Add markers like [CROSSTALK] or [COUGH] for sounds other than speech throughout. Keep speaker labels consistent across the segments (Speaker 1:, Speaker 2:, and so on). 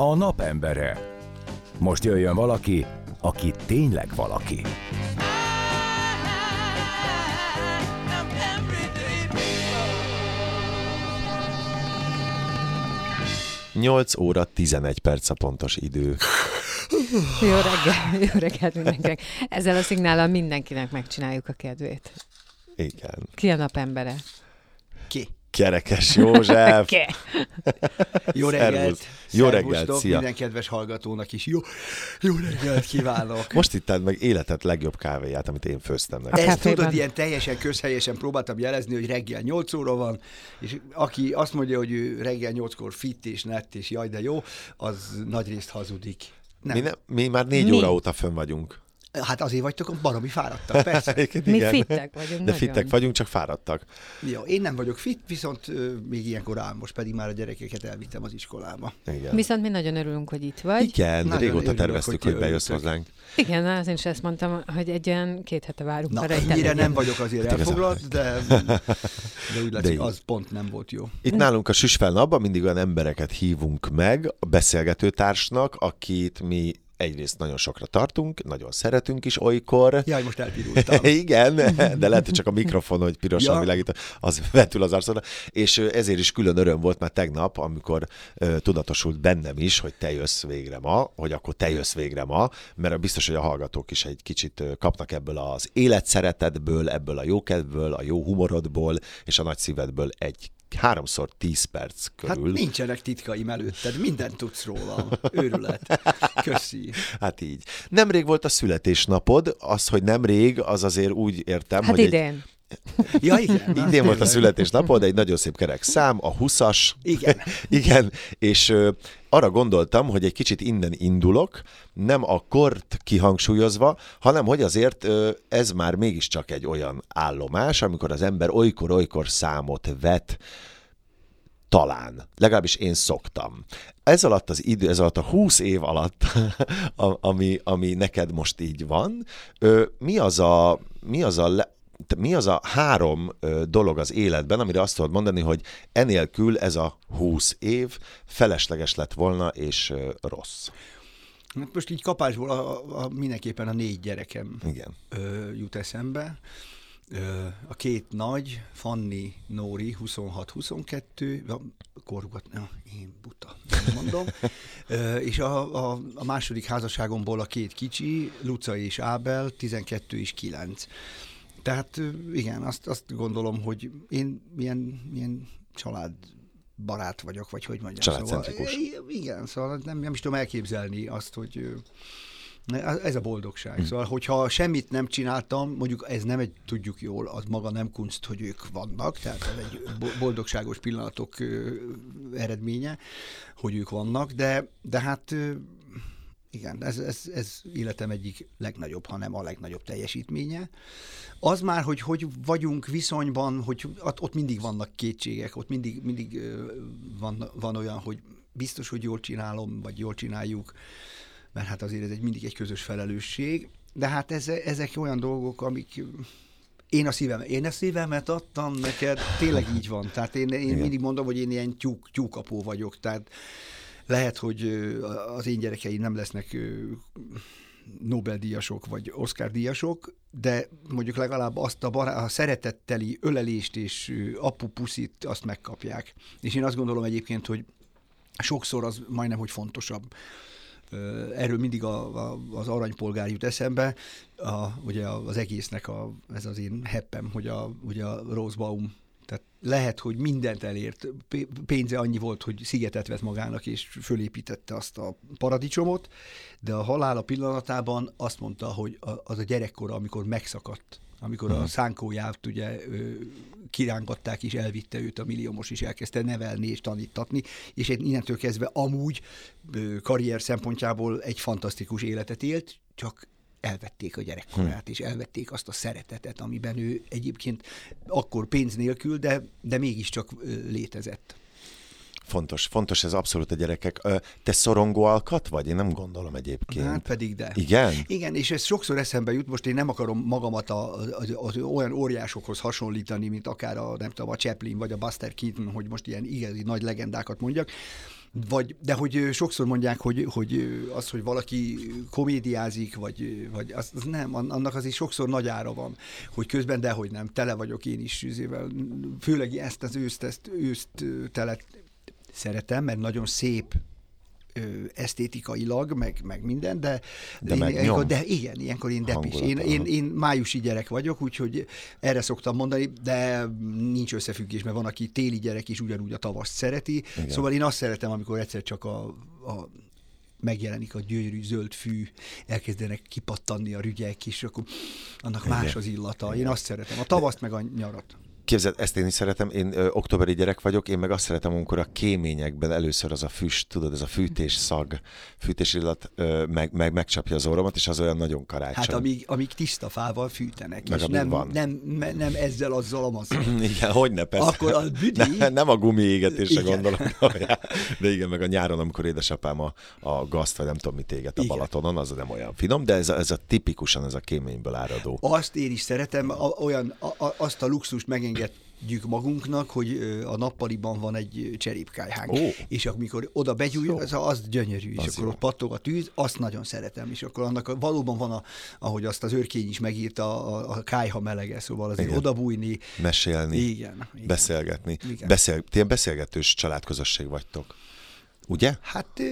Speaker 1: A napembere. Most jöjjön valaki, aki tényleg valaki.
Speaker 2: 8 óra 11 perc a pontos idő.
Speaker 3: Jó reggel, jó reggelt mindenkinek. Ezzel a szignállal mindenkinek megcsináljuk a kedvét.
Speaker 2: Igen.
Speaker 3: Ki a napembere?
Speaker 2: Kerekes [LAUGHS] József.
Speaker 3: Ki?
Speaker 4: Jó reggelt!
Speaker 2: Jó reggelt, szia.
Speaker 4: Minden kedves hallgatónak is jó, jó reggelt kívánok!
Speaker 2: Most ittád meg életet legjobb kávéját, amit én főztem neked.
Speaker 4: Ezt tudod, ilyen teljesen közhelyesen próbáltam jelezni, hogy reggel 8 óra van, és aki azt mondja, hogy ő reggel 8-kor fit és nett és jaj, de jó, az nagyrészt hazudik. Nem.
Speaker 2: Mi, ne, mi már négy
Speaker 3: Mi?
Speaker 2: óra óta fönn vagyunk.
Speaker 4: Hát azért vagytok baromi fáradtak, persze. [LAUGHS]
Speaker 2: Egyébként
Speaker 3: Mi
Speaker 2: igen.
Speaker 3: fittek vagyunk
Speaker 2: De
Speaker 3: nagyon.
Speaker 2: fittek vagyunk, csak fáradtak.
Speaker 4: Jó, én nem vagyok fit, viszont ö, még ilyenkor áll, most pedig már a gyerekeket elvittem az iskolába.
Speaker 2: Igen.
Speaker 3: Viszont mi nagyon örülünk, hogy itt vagy.
Speaker 2: Igen,
Speaker 4: Nagyon
Speaker 2: régóta
Speaker 4: örülök,
Speaker 2: terveztük,
Speaker 4: hogy
Speaker 2: hogy bejössz hozzánk.
Speaker 3: Igen, az én is ezt mondtam, hogy egy olyan két hete várunk
Speaker 4: Na,
Speaker 3: arra,
Speaker 4: ennyire nem vagyok azért
Speaker 2: Hát
Speaker 4: elfoglalt, de, de úgy látszik, az pont nem volt jó.
Speaker 2: Itt nálunk a Süsfel napban mindig olyan embereket hívunk meg, a beszélgetőtársnak, akit mi egyrészt nagyon sokra tartunk, nagyon szeretünk is olykor.
Speaker 4: Jaj, most elpirultam. [LAUGHS]
Speaker 2: Igen, de lehet, hogy csak a mikrofon, hogy pirosan
Speaker 4: Ja.
Speaker 2: világít, az [LAUGHS] vetül az arcodra. És ezért is külön öröm volt már tegnap, amikor tudatosult bennem is, hogy te jössz végre ma, hogy akkor te jössz végre ma, mert biztos, hogy a hallgatók is egy kicsit kapnak ebből az életszeretetből, ebből a jókedvből, a jó humorodból és a nagy szívedből egy háromszor tíz perc
Speaker 4: Hát
Speaker 2: körül.
Speaker 4: nincsenek titkaim előtted, mindent tudsz rólam. Őrület. Köszi.
Speaker 2: Hát így. Nemrég volt a születésnapod, az, hogy nemrég, az azért úgy értem,
Speaker 3: Hát
Speaker 2: hogy
Speaker 3: idén.
Speaker 2: Egy,
Speaker 4: Ja, igen. [LAUGHS]
Speaker 2: idén volt a születésnapod, egy nagyon szép kerek szám, a 20-as.
Speaker 4: Igen. [LAUGHS]
Speaker 2: Igen, és ö, arra gondoltam, hogy egy kicsit innen indulok, nem a kort kihangsúlyozva, hanem hogy azért ö, ez már mégiscsak egy olyan állomás, amikor az ember olykor-olykor számot vet, talán. Legalábbis én szoktam. Ez alatt az idő, ez alatt a 20 év alatt, [LAUGHS] ami, ami neked most így van, mi az a, mi az a le, mi az a három dolog az életben, amire azt tudod mondani, hogy enélkül ez a 20 év felesleges lett volna, és rossz.
Speaker 4: Most így kapásból a, a, a, mindenképpen a négy gyerekem
Speaker 2: Igen.
Speaker 4: ö, jut eszembe. A két nagy, Fanni, Nóri, 26-22, a korukat, na, én buta, mondom. És a, a, a második házasságomból a két kicsi, Luca és Ábel, 12 és 9. Tehát igen, azt, azt gondolom, hogy én milyen, milyen család barát vagyok, vagy hogy mondjam.
Speaker 2: Családcentrikus.
Speaker 4: Szóval, igen, szóval nem, nem is tudom elképzelni azt, hogy ez a boldogság.
Speaker 2: Hm.
Speaker 4: Szóval, hogyha semmit nem csináltam, mondjuk ez nem egy, tudjuk jól, az maga nem kunst, hogy ők vannak, tehát ez egy bo- boldogságos pillanatok eredménye, hogy ők vannak, de, de hát igen, ez, ez, ez életem egyik legnagyobb, hanem a legnagyobb teljesítménye. Az már, hogy hogy vagyunk viszonyban, hogy ott, mindig vannak kétségek, ott mindig, mindig van, van olyan, hogy biztos, hogy jól csinálom, vagy jól csináljuk, mert hát azért ez egy mindig egy közös felelősség, de hát ez, ezek olyan dolgok, amik én a szívem, én a szívemet adtam neked, tényleg így van. Tehát én, én
Speaker 2: Igen.
Speaker 4: mindig mondom, hogy én ilyen tyúk, tyúkapó vagyok, tehát lehet, hogy az én gyerekeim nem lesznek Nobel-díjasok vagy Oscar-díjasok, de mondjuk legalább azt a, bará- a szeretetteli ölelést és ö, apu-puszit azt megkapják. És én azt gondolom egyébként, hogy sokszor az majdnem, hogy fontosabb. Erről mindig a, a, az aranypolgár jut eszembe, a, ugye az egésznek a, ez az én heppem, hogy a, ugye a Rosebaum tehát lehet, hogy mindent elért, pénze annyi volt, hogy szigetet vett magának, és fölépítette azt a paradicsomot, de a halála pillanatában azt mondta, hogy az a gyerekkora, amikor megszakadt, amikor a szánkóját ugye kirángatták, és elvitte őt a milliómos, és elkezdte nevelni és tanítatni, és innentől kezdve amúgy karrier szempontjából egy fantasztikus életet élt, csak elvették a gyerekkorát, és elvették azt a szeretetet, amiben ő egyébként akkor pénz nélkül, de, de mégiscsak létezett.
Speaker 2: Fontos, fontos ez abszolút a gyerekek. Te szorongó alkat vagy? Én nem gondolom egyébként.
Speaker 4: Hát pedig de.
Speaker 2: Igen?
Speaker 4: Igen, és ez sokszor eszembe jut, most én nem akarom magamat a, az, az olyan óriásokhoz hasonlítani, mint akár a, nem tudom, a Chaplin vagy a Buster Keaton, hogy most ilyen igazi nagy legendákat mondjak, vagy, de hogy sokszor mondják, hogy, hogy az, hogy valaki komédiázik, vagy, vagy az, az nem, an- annak azért sokszor nagy ára van, hogy közben dehogy nem, tele vagyok én is üzével, főleg ezt az őszt, ezt őszt telet szeretem, mert nagyon szép ö, esztétikailag, meg, meg minden, de,
Speaker 2: De
Speaker 4: én, ilyenkor, de igen, ilyenkor én depis. Én, én, én májusi gyerek vagyok, úgyhogy erre szoktam mondani, de nincs összefüggés, mert van, aki téli gyerek is ugyanúgy a tavaszt szereti. Igen. Szóval én azt szeretem, amikor egyszer csak a, a megjelenik a gyönyörű zöld fű, elkezdenek kipattanni a rügyek, és akkor annak
Speaker 2: Igen.
Speaker 4: más az illata. Én azt szeretem. A tavaszt meg a nyarat.
Speaker 2: Képzeld, ezt én is szeretem, én ö, októberi gyerek vagyok, én meg azt szeretem, amikor a kéményekben először az a füst, tudod, ez a fűtés szag, fűtés illat ö, meg, meg, megcsapja az orromat, és az olyan nagyon karácsony.
Speaker 4: Hát amíg, amíg tiszta fával fűtenek,
Speaker 2: Meg
Speaker 4: és nem,
Speaker 2: van.
Speaker 4: nem, nem, nem ezzel, azzal, amazzal. [CLEARS THROAT]
Speaker 2: Igen, hogy ne, persze.
Speaker 4: Akkor a büdi-
Speaker 2: Ne, nem a gumi égetésre
Speaker 4: Igen.
Speaker 2: gondolom, [LAUGHS] de igen, meg a nyáron, amikor édesapám a, a gazt, vagy nem tudom mit éget a
Speaker 4: Igen.
Speaker 2: Balatonon, az nem olyan finom, de ez a, ez a tipikusan ez a kéményből áradó.
Speaker 4: Azt én is szeretem, a, olyan, a, a, azt a luxust megengedjük magunknak, hogy a nappaliban van egy cserépkályhánk.
Speaker 2: Ó.
Speaker 4: És amikor oda begyújjuk, az, az gyönyörű, és
Speaker 2: Az
Speaker 4: akkor
Speaker 2: jó.
Speaker 4: ott pattog a tűz, azt nagyon szeretem, és akkor annak a, valóban van, a, ahogy azt az őrkény is megírta, a, a kályha melege, szóval azért
Speaker 2: Igen.
Speaker 4: odabújni.
Speaker 2: Mesélni,
Speaker 4: Igen, igen.
Speaker 2: beszélgetni.
Speaker 4: Igen.
Speaker 2: Beszél, ti ilyen beszélgetős családközösség vagytok. Ugye?
Speaker 4: Hát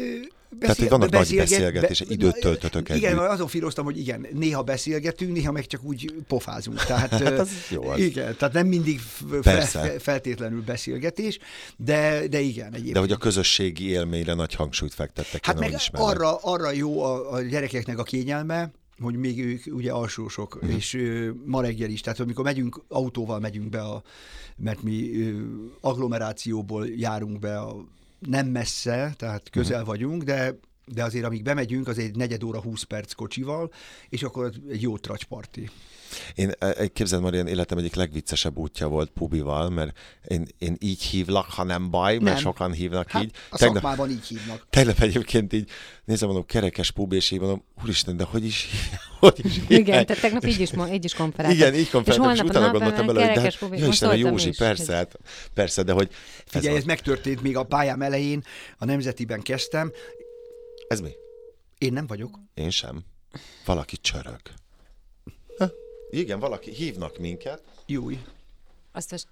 Speaker 4: ö,
Speaker 2: Tehát, hogy vannak nagy
Speaker 4: beszélget-
Speaker 2: beszélgetések, időt töltötök
Speaker 4: Igen,
Speaker 2: együtt.
Speaker 4: azon firoztam, hogy igen, néha beszélgetünk, néha meg csak úgy pofázunk. Tehát, [LAUGHS] hát
Speaker 2: az jó az.
Speaker 4: Igen, tehát nem mindig fe, feltétlenül beszélgetés, de, de igen, egyébként.
Speaker 2: De hogy a közösségi élményre nagy hangsúlyt fektettek,
Speaker 4: Hát
Speaker 2: én
Speaker 4: meg arra, arra jó a, a gyerekeknek a kényelme, hogy még ők ugye alsósok,
Speaker 2: Mhm.
Speaker 4: mm. és ö, ma reggel is, tehát amikor megyünk, autóval megyünk be, a, mert mi ö, agglomerációból járunk be, a, nem messze, tehát közel
Speaker 2: Mhm.
Speaker 4: vagyunk, de de azért amíg bemegyünk, az egy negyed óra, 20 perc kocsival, és akkor egy jó tracsparti.
Speaker 2: Én e, képzeld, Marian, életem egyik legviccesebb útja volt Pubival, mert én, én így hívlak, ha nem baj, mert
Speaker 4: Nem.
Speaker 2: sokan hívnak
Speaker 4: Hát
Speaker 2: így.
Speaker 4: a
Speaker 2: Tegnap,
Speaker 4: szakmában így hívnak.
Speaker 2: tegnap egyébként így nézem, mondom, kerekes Pubi, és így mondom, úristen, de hogy is, hogy is
Speaker 3: Igen,
Speaker 2: hívják?
Speaker 3: tehát tegnap így is, így is konferáltam.
Speaker 2: Igen, így konferáltam, és,
Speaker 3: holnap
Speaker 2: utána
Speaker 3: a
Speaker 2: gondoltam bele, hogy de
Speaker 3: kerekes pubi. Most
Speaker 2: Istenem,
Speaker 3: szóltam
Speaker 2: Józsi,
Speaker 3: is.
Speaker 2: persze, hát, persze, de hogy
Speaker 4: Figyelj,
Speaker 2: ez,
Speaker 4: ez megtörtént még a pályám elején, a Nemzetiben kezdtem.
Speaker 2: Ez mi?
Speaker 4: Én nem vagyok.
Speaker 2: Én sem. Valaki csörög. Ha, Igen, valaki, hívnak minket,
Speaker 4: Júj.
Speaker 3: Azt most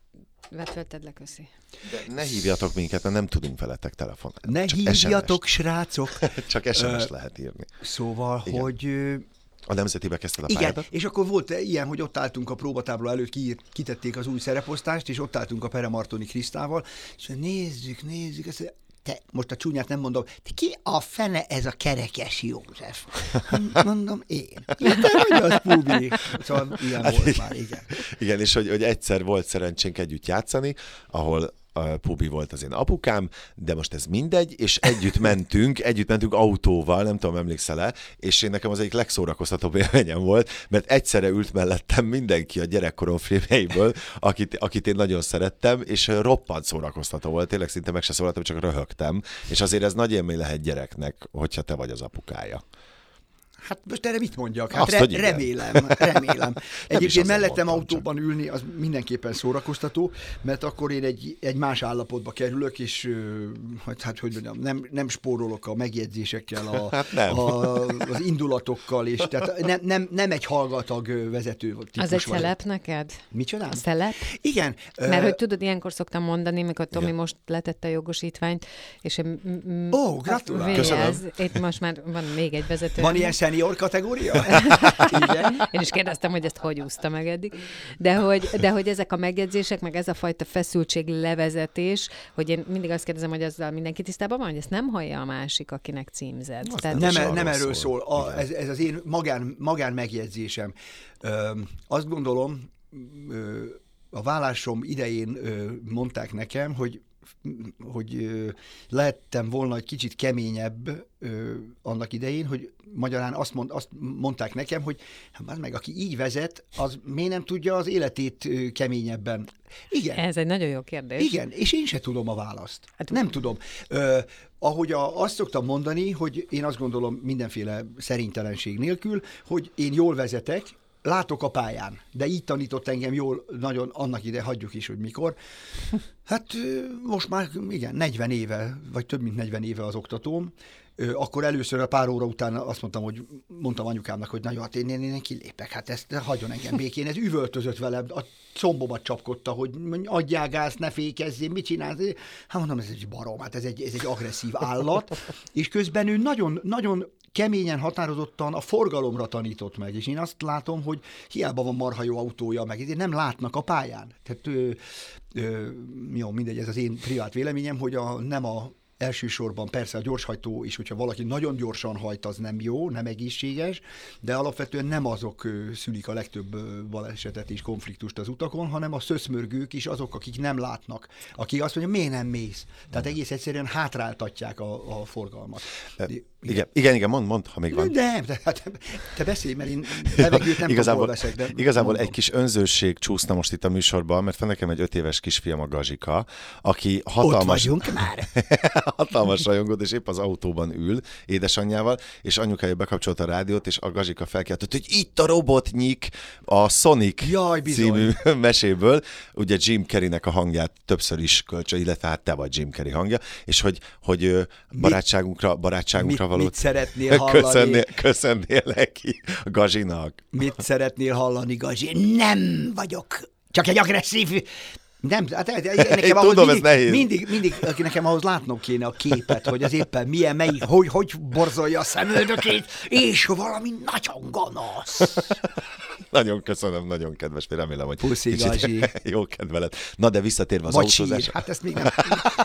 Speaker 3: tedd le, köszi.
Speaker 2: de ne hívjatok minket, mert nem tudunk veletek telefonálni.
Speaker 4: Ne
Speaker 2: Csak
Speaker 4: hívjatok, srácok!
Speaker 2: SMS-t. [LAUGHS] Csak SMS lehet írni.
Speaker 4: Szóval,
Speaker 2: Igen.
Speaker 4: hogy...
Speaker 2: A nemzetibe kezdted a
Speaker 4: Igen,
Speaker 2: pályádat?
Speaker 4: és akkor volt ilyen, hogy ott álltunk a próbatábla előtt, kiírt, kitették az új szereposztást, és ott álltunk a Peremartoni Krisztával, és nézzük, nézzük, ezt, te, most a csúnyát nem mondom, te ki a fene ez a kerekes József? Mondom, én. Ja, te vagy az, Pubi. Szóval ilyen
Speaker 2: Hát
Speaker 4: volt már, igen.
Speaker 2: Igen, és hogy, hogy egyszer volt szerencsénk együtt játszani, ahol Pubi volt az én apukám, de most ez mindegy, és együtt mentünk, együtt mentünk autóval, nem tudom, emlékszel-e, és én nekem az egyik legszórakoztatóbb élményem volt, mert egyszerre ült mellettem mindenki a gyerekkorom filmjeiből, akit, akit én nagyon szerettem, és roppant szórakoztató volt, tényleg szinte meg se szólaltam, csak röhögtem, és azért ez nagy élmény lehet gyereknek, hogyha te vagy az apukája.
Speaker 4: Hát most erre mit mondjak? Hát
Speaker 2: Azt,
Speaker 4: re- remélem, remélem. Egyébként mellettem
Speaker 2: mondtam
Speaker 4: autóban ülni, az mindenképpen szórakoztató, mert akkor én egy, egy más állapotba kerülök, és ö, hát, hát hogy mondjam, nem, nem spórolok a megjegyzésekkel, a, [LAUGHS]
Speaker 2: Hát nem.
Speaker 4: a, az indulatokkal, és tehát nem, nem, nem egy hallgatag ö, vezető típus
Speaker 3: Az egy
Speaker 4: vagyok.
Speaker 3: szelep neked?
Speaker 4: Mit csinál?
Speaker 3: A szelep?
Speaker 4: Igen. ö,
Speaker 3: Mert hogy tudod, ilyenkor szoktam mondani, mikor Tomi
Speaker 2: Igen.
Speaker 3: most letette a jogosítványt, és
Speaker 4: Ó, gratulálok.
Speaker 3: végez.
Speaker 2: Köszönöm.
Speaker 3: Itt most már van még egy vezető.
Speaker 4: Van ilyen senior kategória? [LAUGHS] Igen.
Speaker 3: Én is kérdeztem, hogy ezt hogy úszta meg eddig. De hogy, de hogy ezek a megjegyzések, meg ez a fajta feszültség levezetés, hogy én mindig azt kérdezem, hogy azzal mindenki tisztában van, hogy ezt nem hallja a másik, akinek címzed.
Speaker 2: Azt
Speaker 3: Tehát,
Speaker 2: nem
Speaker 4: Nem, nem erről
Speaker 2: szól.
Speaker 4: szól. A, ez, ez az én magán, magán megjegyzésem. Ö, azt gondolom, ö, a vállásom idején ö, mondták nekem, hogy hogy lehettem volna egy kicsit keményebb annak idején, hogy magyarán azt, mond, azt mondták nekem, hogy hát meg aki így vezet, az miért nem tudja az életét keményebben. Igen.
Speaker 3: ez egy nagyon jó kérdés.
Speaker 4: Igen, és én se tudom a választ.
Speaker 3: Hát-
Speaker 4: Hát, nem tudom. Ö, ahogy a, azt szoktam mondani, hogy én azt gondolom mindenféle szerintelenség nélkül, hogy én jól vezetek, látok a pályán, de így tanított engem jól nagyon annak ide, hagyjuk is, hogy mikor. Hát most már igen, 40 éve, vagy több mint 40 éve az oktatóm. Akkor először a pár óra után azt mondtam, hogy mondtam anyukámnak, hogy nagyon hát én, én, én kilépek, hát ezt hagyjon engem [LAUGHS] békén. Ez üvöltözött velem, a combomat csapkodta, hogy adjál gáz, ne fékezzél, mit csinálsz? Hát mondom, ez egy barom, hát ez egy, ez egy agresszív állat, és közben ő nagyon, nagyon keményen, határozottan a forgalomra tanított meg, és én azt látom, hogy hiába van marha jó autója, meg ezért nem látnak a pályán. Tehát ö, ö, jó, mindegy, ez az én privát véleményem, hogy a, nem a elsősorban persze a gyorshajtó is, hogyha valaki nagyon gyorsan hajt, az nem jó, nem egészséges, de alapvetően nem azok szülik a legtöbb balesetet és konfliktust az utakon, hanem a szöszmörgők is azok, akik nem látnak. Aki azt mondja, miért nem mész? Tehát egész egyszerűen hátráltatják a, a forgalmat.
Speaker 2: Igen, igen, igen, mond, mond, ha még van.
Speaker 4: Nem, de hát te beszélj, mert én [LAUGHS] levegőt nem
Speaker 2: igazából,
Speaker 4: veszek, de
Speaker 2: igazából
Speaker 4: mondom.
Speaker 2: egy kis önzőség csúszna most itt a műsorban, mert van nekem egy öt éves kisfiam, a Gazsika, aki
Speaker 4: Ott
Speaker 2: hatalmas,
Speaker 4: vagyunk már. [LAUGHS]
Speaker 2: hatalmas rajongót, és épp az autóban ül édesanyjával, és anyukája bekapcsolta a rádiót, és a Gazsika felkiáltott, hogy itt a robotnyik a Sonic
Speaker 4: Jaj, bizony.
Speaker 2: című [LAUGHS] meséből, ugye Jim Carreynek a hangját többször is kölcsön, illetve hát te vagy Jim Carrey hangja, és hogy, hogy barátságunkra, barátságunkra
Speaker 4: Mit,
Speaker 2: való
Speaker 4: mit szeretnél [LAUGHS] hallani?
Speaker 2: köszönnél, köszönnél neki a Gazsinak.
Speaker 4: Mit szeretnél hallani, Gazi? Nem vagyok, csak egy agresszív... Nem, hát nekem
Speaker 2: Én
Speaker 4: ahhoz
Speaker 2: tudom, ez
Speaker 4: mindig,
Speaker 2: nehéz.
Speaker 4: mindig, mindig, nekem ahhoz látnom kéne a képet, hogy az éppen milyen, melyik, hogy, hogy borzolja a szemöldökét, és valami nagyon gonosz.
Speaker 2: Nagyon köszönöm, nagyon kedves, remélem, hogy
Speaker 4: Puszi,
Speaker 2: kicsit
Speaker 4: Gazsi. [LAUGHS]
Speaker 2: jó kedveled. Na, de visszatérve az
Speaker 4: Vagy
Speaker 2: autózás.
Speaker 4: sír, hát ezt még nem,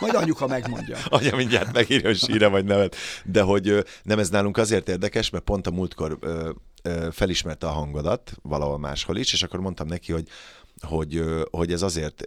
Speaker 4: majd anyuka megmondja. [LAUGHS]
Speaker 2: Anya mindjárt megírja, hogy síre vagy nevet. De hogy nem ez nálunk azért érdekes, mert pont a múltkor felismerte a hangodat valahol máshol is, és akkor mondtam neki, hogy hogy, hogy ez azért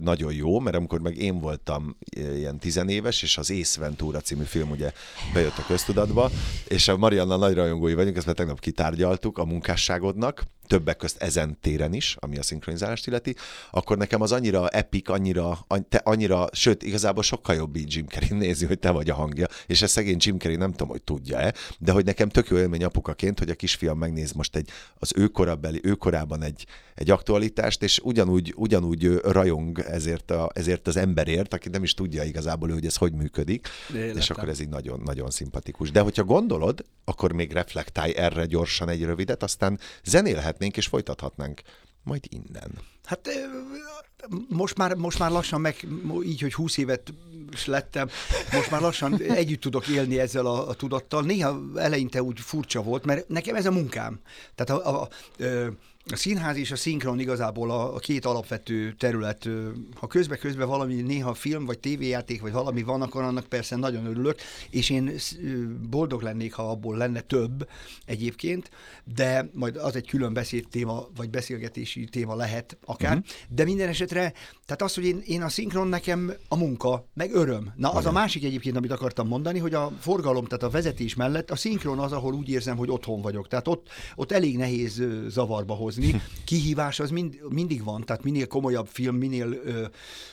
Speaker 2: nagyon jó, mert amikor meg én voltam ilyen tizenéves, és az Ace Ventura című film ugye bejött a köztudatba, és a Marianna nagy rajongói vagyunk, ezt már tegnap kitárgyaltuk a munkásságodnak, többek közt ezen téren is, ami a szinkronizálást illeti, akkor nekem az annyira epik, annyira, an- te annyira, sőt, igazából sokkal jobb így Jim Carrey nézi, hogy te vagy a hangja, és ez szegény Jim Carrey nem tudom, hogy tudja-e, de hogy nekem tök jó élmény apukaként, hogy a kisfiam megnéz most egy, az ő korabeli, ő korában egy, egy aktualitást, és ugyanúgy, ugyanúgy rajong ezért, a, ezért az emberért, aki nem is tudja igazából, hogy ez hogy működik,
Speaker 4: Életem.
Speaker 2: és akkor ez így nagyon, nagyon szimpatikus. De hogyha gondolod, akkor még reflektálj erre gyorsan egy rövidet, aztán zenélhetnénk és folytathatnánk majd innen.
Speaker 4: Hát most már, most már lassan meg, így, hogy 20 évet lettem, most már lassan együtt tudok élni ezzel a, a tudattal. Néha eleinte úgy furcsa volt, mert nekem ez a munkám. Tehát a, a, a, a színház és a szinkron igazából a, a két alapvető terület. Ha közbe-közbe valami, néha film, vagy tévéjáték, vagy valami van, akkor annak persze nagyon örülök, és én boldog lennék, ha abból lenne több egyébként, de majd az egy külön beszéd téma, vagy beszélgetési téma lehet akár, uh-huh. de minden esetre, tehát az, hogy én, én a szinkron nekem a munka, meg öröm. Na, az a másik egyébként, amit akartam mondani, hogy a forgalom, tehát a vezetés mellett a szinkron az, ahol úgy érzem, hogy otthon vagyok. Tehát ott, ott elég nehéz zavarba hozni. Kihívás az mind, mindig van, tehát minél komolyabb film, minél,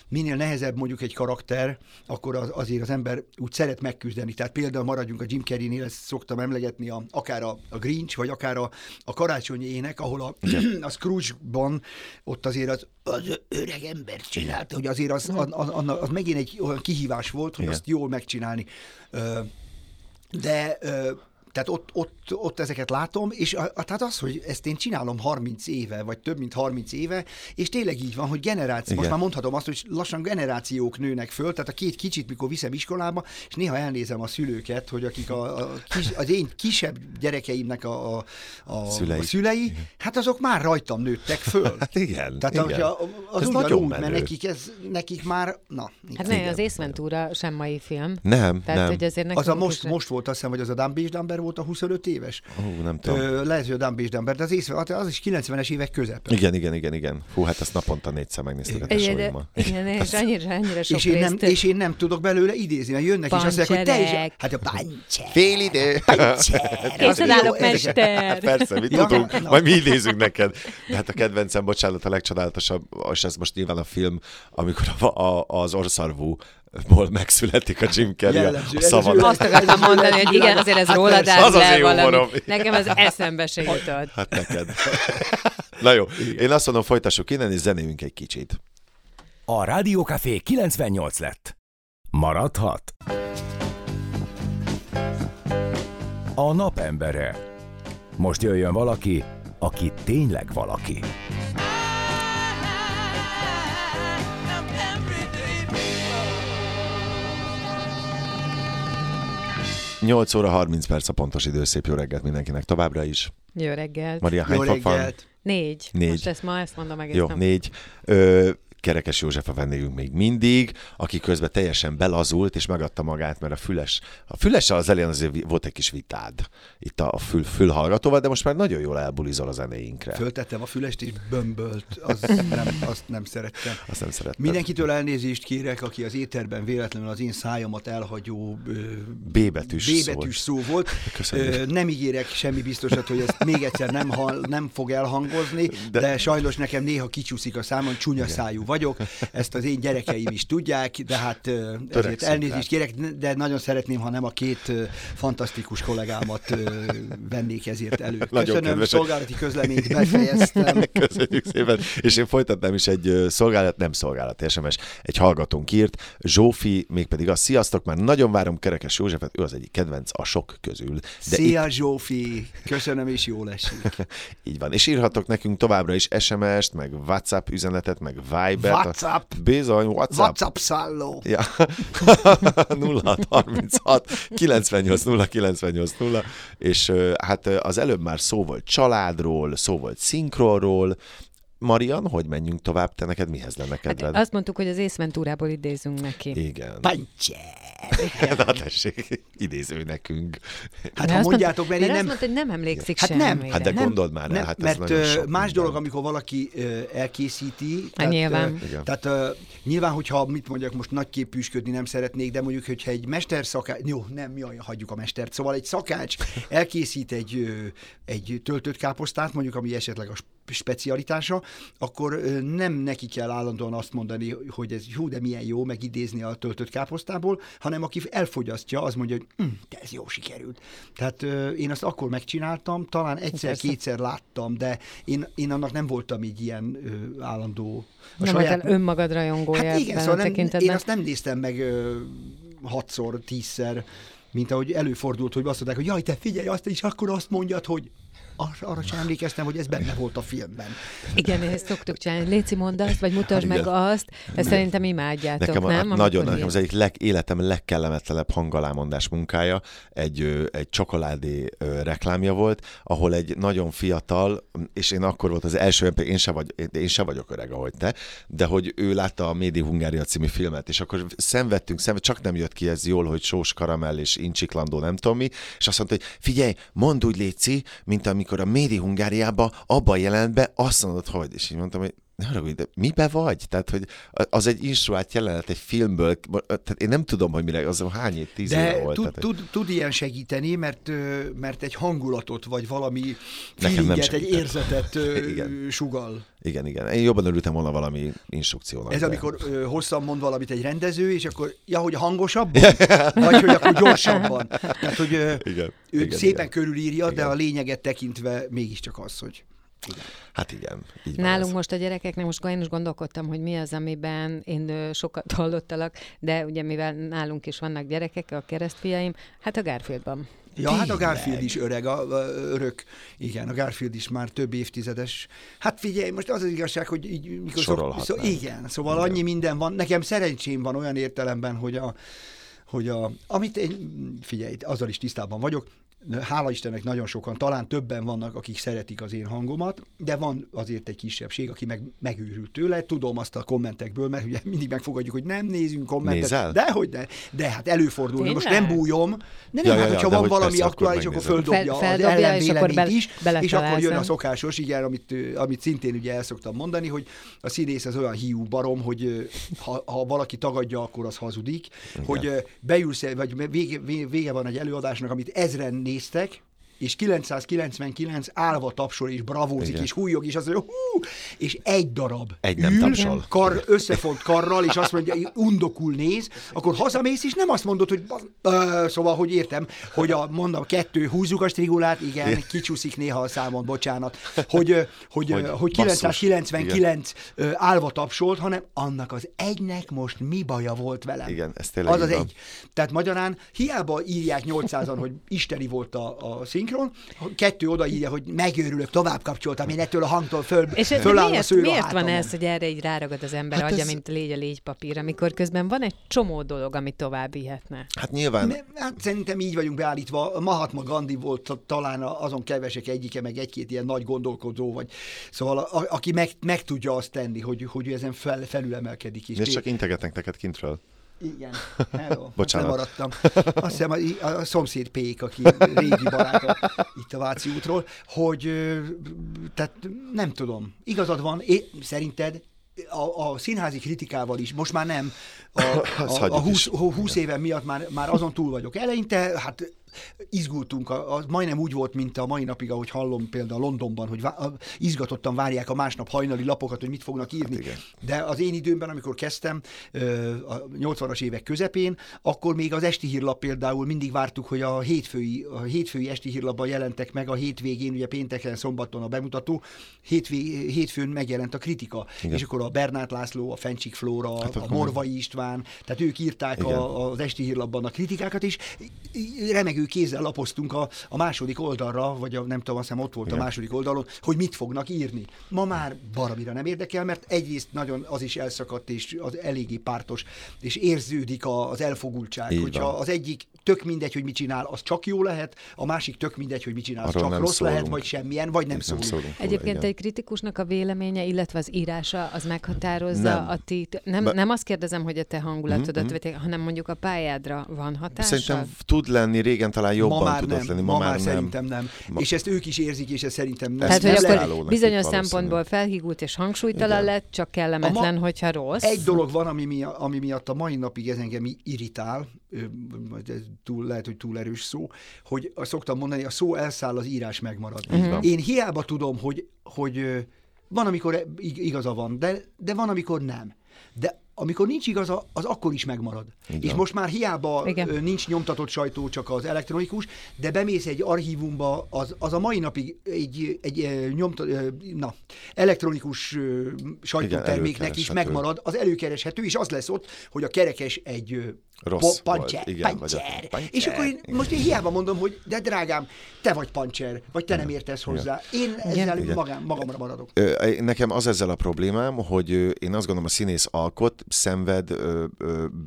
Speaker 4: minél nehezebb mondjuk egy karakter, akkor az, azért az ember úgy szeret megküzdeni. Tehát például maradjunk a Jim Carrey-nél, ezt szoktam emlegetni, a, akár a, a Grinch, vagy akár a, a karácsonyi ének, ahol a, a Scrooge-ban ott azért az, az öreg ember csinálta, hogy azért az, az, az, az, az megint egy olyan kihívás volt, hogy
Speaker 2: Igen.
Speaker 4: azt jól megcsinálni. De tehát ott, ott, ott ezeket látom, és a, a, tehát az, hogy ezt én csinálom 30 éve, vagy több mint 30 éve, és tényleg így van, hogy generáció, most
Speaker 2: Igen.
Speaker 4: már mondhatom azt, hogy lassan generációk nőnek föl, tehát a két kicsit, mikor viszem iskolába, és néha elnézem a szülőket, hogy akik a, a kis, az én kisebb gyerekeimnek a, a, a,
Speaker 2: Szülei.
Speaker 4: a szülei, hát azok már rajtam nőttek föl.
Speaker 2: Hát igen,
Speaker 4: Tehát
Speaker 2: igen.
Speaker 4: hogyha az
Speaker 2: Ez nagyon
Speaker 4: úgy, mert
Speaker 2: menő.
Speaker 4: nekik, ez, nekik már, na,
Speaker 3: Hát ne, az Ace Ventura sem mai film.
Speaker 2: Nem,
Speaker 3: Tehát,
Speaker 2: nem.
Speaker 3: hogy azért
Speaker 4: az a most, most volt, azt hiszem, hogy az a Dumb és Dumber volt a 25 éves.
Speaker 2: Ó, nem tudom.
Speaker 4: Ö, lehet, hogy a Dumb és Dumber, de az, észre, az is 90-es évek közepe.
Speaker 2: Igen, igen, igen, igen. Fú, hát ezt naponta négyszer megnéztük a tesóimmal.
Speaker 3: igen, és annyira, annyira sok
Speaker 4: És én, nem, és én nem tudok belőle idézni, mert jönnek és azt mondják, hogy te is...
Speaker 3: Pancserek.
Speaker 4: Hát a pancser.
Speaker 2: Fél idő.
Speaker 4: Pancser.
Speaker 3: Készen állok, mester!
Speaker 2: Hát persze, mi tudunk, majd mi idézünk neked. De hát a kedvencem, bocsánat, a legcsodálatosabb, és ez most nyilván a film, amikor a, a, az orszarvú ból megszületik a Jim Carrey a,
Speaker 4: Jellemző, ez ő-
Speaker 3: Azt akartam mondani, hogy igen, azért ez
Speaker 4: Hát
Speaker 3: rólad
Speaker 4: persze.
Speaker 3: áll
Speaker 2: Az az én humorom.
Speaker 3: Nekem az eszembe se jutott.
Speaker 2: Hát neked. Na jó, én azt mondom, folytassuk innen, és zenéljünk egy kicsit.
Speaker 1: A Rádiókafé 98 lett. Maradhat. A napembere. Most jöjjön valaki, aki tényleg valaki.
Speaker 2: Nyolc óra 30 perc a pontos idő, szép jó reggelt mindenkinek továbbra is.
Speaker 3: Jó reggelt.
Speaker 2: Maria, hány
Speaker 4: Jó reggelt!
Speaker 3: Négy.
Speaker 2: Négy.
Speaker 3: Most ezt ma ezt mondom meg.
Speaker 2: Jó,
Speaker 3: nem.
Speaker 2: négy. Ö, Kerekes József a vendégünk még mindig, aki közben teljesen belazult, és megadta magát, mert a füles, a füles az elején azért volt egy kis vitád itt a fül, fülhallgatóval, de most már nagyon jól elbulizol a zenéinkre.
Speaker 4: Föltettem a fülest, és bömbölt. Az nem, azt nem szerettem.
Speaker 2: Azt nem szerettem.
Speaker 4: Mindenkitől elnézést kérek, aki az éterben véletlenül az én szájamat elhagyó
Speaker 2: B betűs,
Speaker 4: B betűs szó volt. [LAUGHS]
Speaker 2: Köszönjük.
Speaker 4: Nem ígérek semmi biztosat, hogy ezt még egyszer nem, hall, nem fog elhangozni,
Speaker 2: De-
Speaker 4: de, sajnos nekem néha kicsúszik a számon, csúnya szájú vagyok, ezt az én gyerekeim is tudják, de hát ezért elnézést kérek, de nagyon szeretném, ha nem a két fantasztikus kollégámat vennék ezért elő. Köszönöm,
Speaker 2: kedves.
Speaker 4: szolgálati közleményt befejeztem. [LAUGHS]
Speaker 2: Köszönjük szépen. És én folytatnám is egy szolgálat, nem szolgálat, SMS, egy hallgatónk írt. Zsófi, mégpedig az, sziasztok, már nagyon várom Kerekes Józsefet, ő az egyik kedvenc a sok közül. De
Speaker 4: Szia Zsófi, köszönöm és jól esik. [LAUGHS]
Speaker 2: Így van. És írhatok nekünk továbbra is SMS-t, meg WhatsApp üzenetet, meg Viber-t.
Speaker 4: WhatsApp.
Speaker 2: Bizony, WhatsApp.
Speaker 4: WhatsApp szálló.
Speaker 2: Ja. 0636 98 0 98 0 és hát az előbb már szó volt családról, szó volt szinkronról. Marian, hogy menjünk tovább? Te neked mihez lenne kedved?
Speaker 3: Hát azt mondtuk, hogy az észventúrából idézünk neki.
Speaker 2: Igen.
Speaker 4: Pancse. [LAUGHS]
Speaker 2: Na tessék, idéző nekünk.
Speaker 4: Hát
Speaker 3: De
Speaker 4: ha mondjátok, mert
Speaker 3: mert
Speaker 4: én
Speaker 3: azt
Speaker 4: nem...
Speaker 3: mondta, hogy nem emlékszik
Speaker 4: Hát
Speaker 3: semmire.
Speaker 4: nem,
Speaker 2: Hát de gondold már el, hát ez
Speaker 4: mert
Speaker 2: sok
Speaker 4: más
Speaker 2: minden.
Speaker 4: dolog, amikor valaki ö, elkészíti.
Speaker 3: Hát nyilván.
Speaker 4: ö. Tehát ö, nyilván, hogyha mit mondjak, most nagy képűsködni nem szeretnék, de mondjuk, hogyha egy mesterszakács, jó, nem, jaj, hagyjuk a mestert, szóval egy szakács elkészít egy, ö, egy töltött káposztát, mondjuk, ami esetleg a specialitása, akkor nem neki kell állandóan azt mondani, hogy ez jó, de milyen jó, meg idézni a töltött káposztából, hanem aki elfogyasztja, az mondja, hogy hm, de ez jó sikerült. Tehát én azt akkor megcsináltam, talán egyszer-kétszer láttam, de én, én annak nem voltam így ilyen ö, állandó. A
Speaker 3: Nem voltál önmagad rajongója
Speaker 4: Hát igen, szóval nem, én azt nem néztem meg ö, hatszor, tízszer, mint ahogy előfordult, hogy azt mondták, hogy jaj, te figyelj, azt is akkor azt mondjad, hogy arra, sem emlékeztem, hogy ez benne volt a filmben.
Speaker 3: Igen, ezt szoktuk csinálni. Léci, mondd azt, vagy mutasd
Speaker 2: Igen.
Speaker 3: meg azt. Ezt szerintem imádjátok,
Speaker 2: Nekem a,
Speaker 3: nem?
Speaker 2: hát nagyon,
Speaker 3: ilyen-
Speaker 2: nekem az egyik leg, életem legkellemetlenebb hangalámondás munkája egy, egy csokoládé reklámja volt, ahol egy nagyon fiatal, és én akkor volt az első, én se, vagy, én se vagyok öreg, ahogy te, de hogy ő látta a Médi Hungária című filmet, és akkor szenvedtünk, szenved, csak nem jött ki ez jól, hogy sós karamell és incsiklandó, nem tudom mi, és azt mondta, hogy figyelj, mondd úgy Léci, mint amikor a Médi Hungáriába abban jelent be, azt mondod, hogy, és így mondtam, hogy ne haragudj, de mibe vagy? Tehát, hogy az egy instruált jelenet egy filmből, tehát én nem tudom, hogy mire, az hány év, tíz éve
Speaker 4: De
Speaker 2: volt.
Speaker 4: tud,
Speaker 2: tehát,
Speaker 4: tud, tud ilyen segíteni, mert, mert egy hangulatot, vagy valami feelinget, egy érzetet [LAUGHS]
Speaker 2: Igen.
Speaker 4: sugal.
Speaker 2: Igen, igen. Én jobban örültem volna valami instrukciónak.
Speaker 4: Ez
Speaker 2: de-
Speaker 4: amikor ö, hosszan mond valamit egy rendező, és akkor, ja, hogy hangosabban? [LAUGHS] Vagy hogy akkor gyorsabban? Tehát, hogy ö,
Speaker 2: Igen,
Speaker 4: ő
Speaker 2: igen,
Speaker 4: szépen
Speaker 2: igen.
Speaker 4: körülírja, de
Speaker 2: Igen.
Speaker 4: a lényeget tekintve mégiscsak az, hogy
Speaker 2: Hát igen. Így
Speaker 3: Nálunk most a gyerekeknek, most én is gondolkodtam, hogy mi az, amiben én sokat hallottalak, de ugye mivel nálunk is vannak gyerekek, a keresztfiaim, hát a Garfieldban.
Speaker 4: Ja, hát a
Speaker 2: Tényleg?
Speaker 4: Garfield is öreg, a, a, örök. Igen, a Garfield is már több évtizedes. Hát figyelj, most az az igazság, hogy így, mikor szok, szó, igen, szóval annyi minden van. Nekem szerencsém van olyan értelemben, hogy a, hogy a, amit én, figyelj, azzal is tisztában vagyok, hála Istennek nagyon sokan, talán többen vannak, akik szeretik az én hangomat, de van azért egy kisebbség, aki meg megőrült tőle. Tudom azt a kommentekből, mert ugye mindig megfogadjuk, hogy nem nézünk kommentet.
Speaker 2: Nézel?
Speaker 4: De hogy ne. De hát előfordul. Na Most
Speaker 3: Tényleg?
Speaker 4: nem bújom. De nem,
Speaker 2: Ja,
Speaker 4: hát,
Speaker 2: ja,
Speaker 4: hogyha van
Speaker 2: hogy
Speaker 4: valami
Speaker 2: persze, akkor
Speaker 4: aktuális, akkor
Speaker 2: megnézed.
Speaker 4: földobja,
Speaker 3: Fel-
Speaker 4: az ellenvéleményt
Speaker 3: akkor bele-
Speaker 4: is, és akkor jön a szokásos, igen, amit, amit szintén ugye el szoktam mondani, hogy a színész az olyan hiú barom, hogy ha, ha valaki tagadja, akkor az hazudik, hogy ö, beülsz, vagy vége, vége van egy előadásnak, amit ezren knee stick. És 999 állva tapsol, és bravózik,
Speaker 2: Igen.
Speaker 4: és hújog, és azt mondja, hú, és egy darab
Speaker 2: Egy nem
Speaker 4: ül,
Speaker 2: tapsol.
Speaker 4: Kar, összefont karral, és azt mondja, undokul néz, akkor hazamész, és nem azt mondod, hogy ö, szóval, hogy értem, hogy a, mondom, kettő, húzzuk a strigulát, igen, kicsúszik néha a számon, bocsánat, hogy, hogy, hogy,
Speaker 2: Hogy
Speaker 4: hogy
Speaker 2: basszus.
Speaker 4: 999 ö, állva tapsolt, hanem annak az egynek most mi baja volt velem.
Speaker 2: Igen, ez tényleg
Speaker 4: Az az
Speaker 2: van.
Speaker 4: egy. Tehát magyarán hiába írják 800-an, hogy isteni volt a, a szinkron, kettő odaírja, hogy megőrülök, tovább kapcsoltam, én ettől a hangtól föl,
Speaker 3: És
Speaker 4: föláll a
Speaker 3: miért,
Speaker 4: szőr a
Speaker 3: miért van
Speaker 4: hátamon.
Speaker 3: ez, hogy erre így ráragad az ember
Speaker 2: Hát
Speaker 3: agya,
Speaker 2: ez-
Speaker 3: mint légy a légypapír, amikor közben van egy csomó dolog, ami tovább vihetne.
Speaker 2: Hát nyilván
Speaker 4: Ne, hát szerintem így vagyunk beállítva. Mahatma Gandhi volt ta- talán a- azon kevesek egyike, meg egy-két ilyen nagy gondolkodó, vagy szóval a, a, aki meg, meg tudja azt tenni, hogy, hogy ő ezen fel, felülemelkedik. És
Speaker 2: és csak integetnek neked kintről.
Speaker 4: Igen. [LAUGHS] Hello.
Speaker 2: Bocsánat.
Speaker 4: Lemaradtam. Azt hiszem a, a szomszéd Pék, aki régi barátom itt a Váci útról, hogy tehát nem tudom. Igazad van, é, szerinted a, a színházi kritikával is, most már nem, a, [LAUGHS] a, a
Speaker 2: hagyjuk
Speaker 4: 20,
Speaker 2: is.
Speaker 4: 20 éven miatt már, már azon túl vagyok. Eleinte, hát izgultunk, a, a, majdnem úgy volt, mint a mai napig, ahogy hallom például Londonban, hogy vá, a, izgatottan várják a másnap hajnali lapokat, hogy mit fognak írni.
Speaker 2: Hát igen.
Speaker 4: De az én időmben, amikor kezdtem, a 80-as évek közepén, akkor még az esti hírlap például mindig vártuk, hogy a hétfői, a hétfői esti hírlapban jelentek meg a hétvégén, ugye pénteken, szombaton a bemutató, hétvé, hétfőn megjelent a kritika.
Speaker 2: Igen.
Speaker 4: És akkor a Bernát László, a Fencsik Flóra,
Speaker 2: Hát
Speaker 4: a Morvai István, tehát ők írták
Speaker 2: Igen.
Speaker 4: a, az esti hírlapban a kritikákat, és remegő kézzel lapoztunk a, a második oldalra, vagy a, nem tudom, azt hiszem ott volt
Speaker 2: Igen.
Speaker 4: a második oldalon, hogy mit fognak írni. Ma már baromira nem érdekel, mert egyrészt nagyon az is elszakadt, és az eléggé pártos, és érződik a, az elfogultság,
Speaker 2: Így
Speaker 4: hogyha
Speaker 2: van.
Speaker 4: az egyik tök mindegy, hogy mit csinál, az csak jó lehet, a másik tök mindegy, hogy mit csinál, az
Speaker 2: Arról
Speaker 4: csak rossz lehet,
Speaker 2: szólunk.
Speaker 4: vagy semmilyen, vagy nem
Speaker 2: Nem
Speaker 4: szólunk.
Speaker 2: szólunk róla,
Speaker 3: Egyébként
Speaker 2: igen.
Speaker 3: egy kritikusnak a véleménye, illetve az írása, az meghatározza
Speaker 2: Nem.
Speaker 3: a ti... Nem,
Speaker 2: Be-
Speaker 3: nem azt kérdezem, hogy a te hangulatodat,
Speaker 2: Mhm,
Speaker 3: mm-hmm. hanem mondjuk a pályádra van hatása.
Speaker 2: Szerintem tud lenni, régen talán jobban
Speaker 4: ma már
Speaker 2: tudott
Speaker 4: nem,
Speaker 2: lenni,
Speaker 4: ma,
Speaker 2: ma,
Speaker 4: már
Speaker 2: már nem.
Speaker 4: szerintem nem.
Speaker 2: Ma-
Speaker 4: És ezt ők is érzik, és ez szerintem nem.
Speaker 3: Tehát, hogy
Speaker 2: nem
Speaker 3: akkor bizonyos szempontból felhígult és hangsúlytalan
Speaker 2: Igen.
Speaker 3: lett, csak kellemetlen, hogyha rossz.
Speaker 4: Egy dolog van, ami, mi, ami miatt a mai napig ez engem irritál, ez túl, lehet, hogy túl erős szó, hogy azt szoktam mondani, a szó elszáll, az írás megmarad.
Speaker 2: van.
Speaker 4: Én hiába tudom, hogy, hogy van, amikor ig- igaza van, de, de van, amikor nem. De amikor nincs igaza, az akkor is megmarad.
Speaker 2: Így
Speaker 4: És most már hiába
Speaker 3: Igen.
Speaker 4: nincs nyomtatott sajtó, csak az elektronikus, de bemész egy archívumba, az, az a mai napig egy, egy, egy nyomta, na, elektronikus sajtóterméknek is
Speaker 2: előkereshető.
Speaker 4: megmarad, az előkereshető, és az lesz ott, hogy a kerekes egy
Speaker 2: Rossz
Speaker 4: po-
Speaker 2: volt,
Speaker 4: pancser,
Speaker 2: igen, vagy a
Speaker 4: pancser.
Speaker 2: pancser,
Speaker 4: És akkor én, most én hiába mondom, hogy de drágám, te vagy pancser, vagy te nem értesz hozzá. Én ezzel
Speaker 2: Igen.
Speaker 4: magam, magamra maradok.
Speaker 2: Nekem az ezzel a problémám, hogy én azt gondolom, a színész alkot, szenved, ö,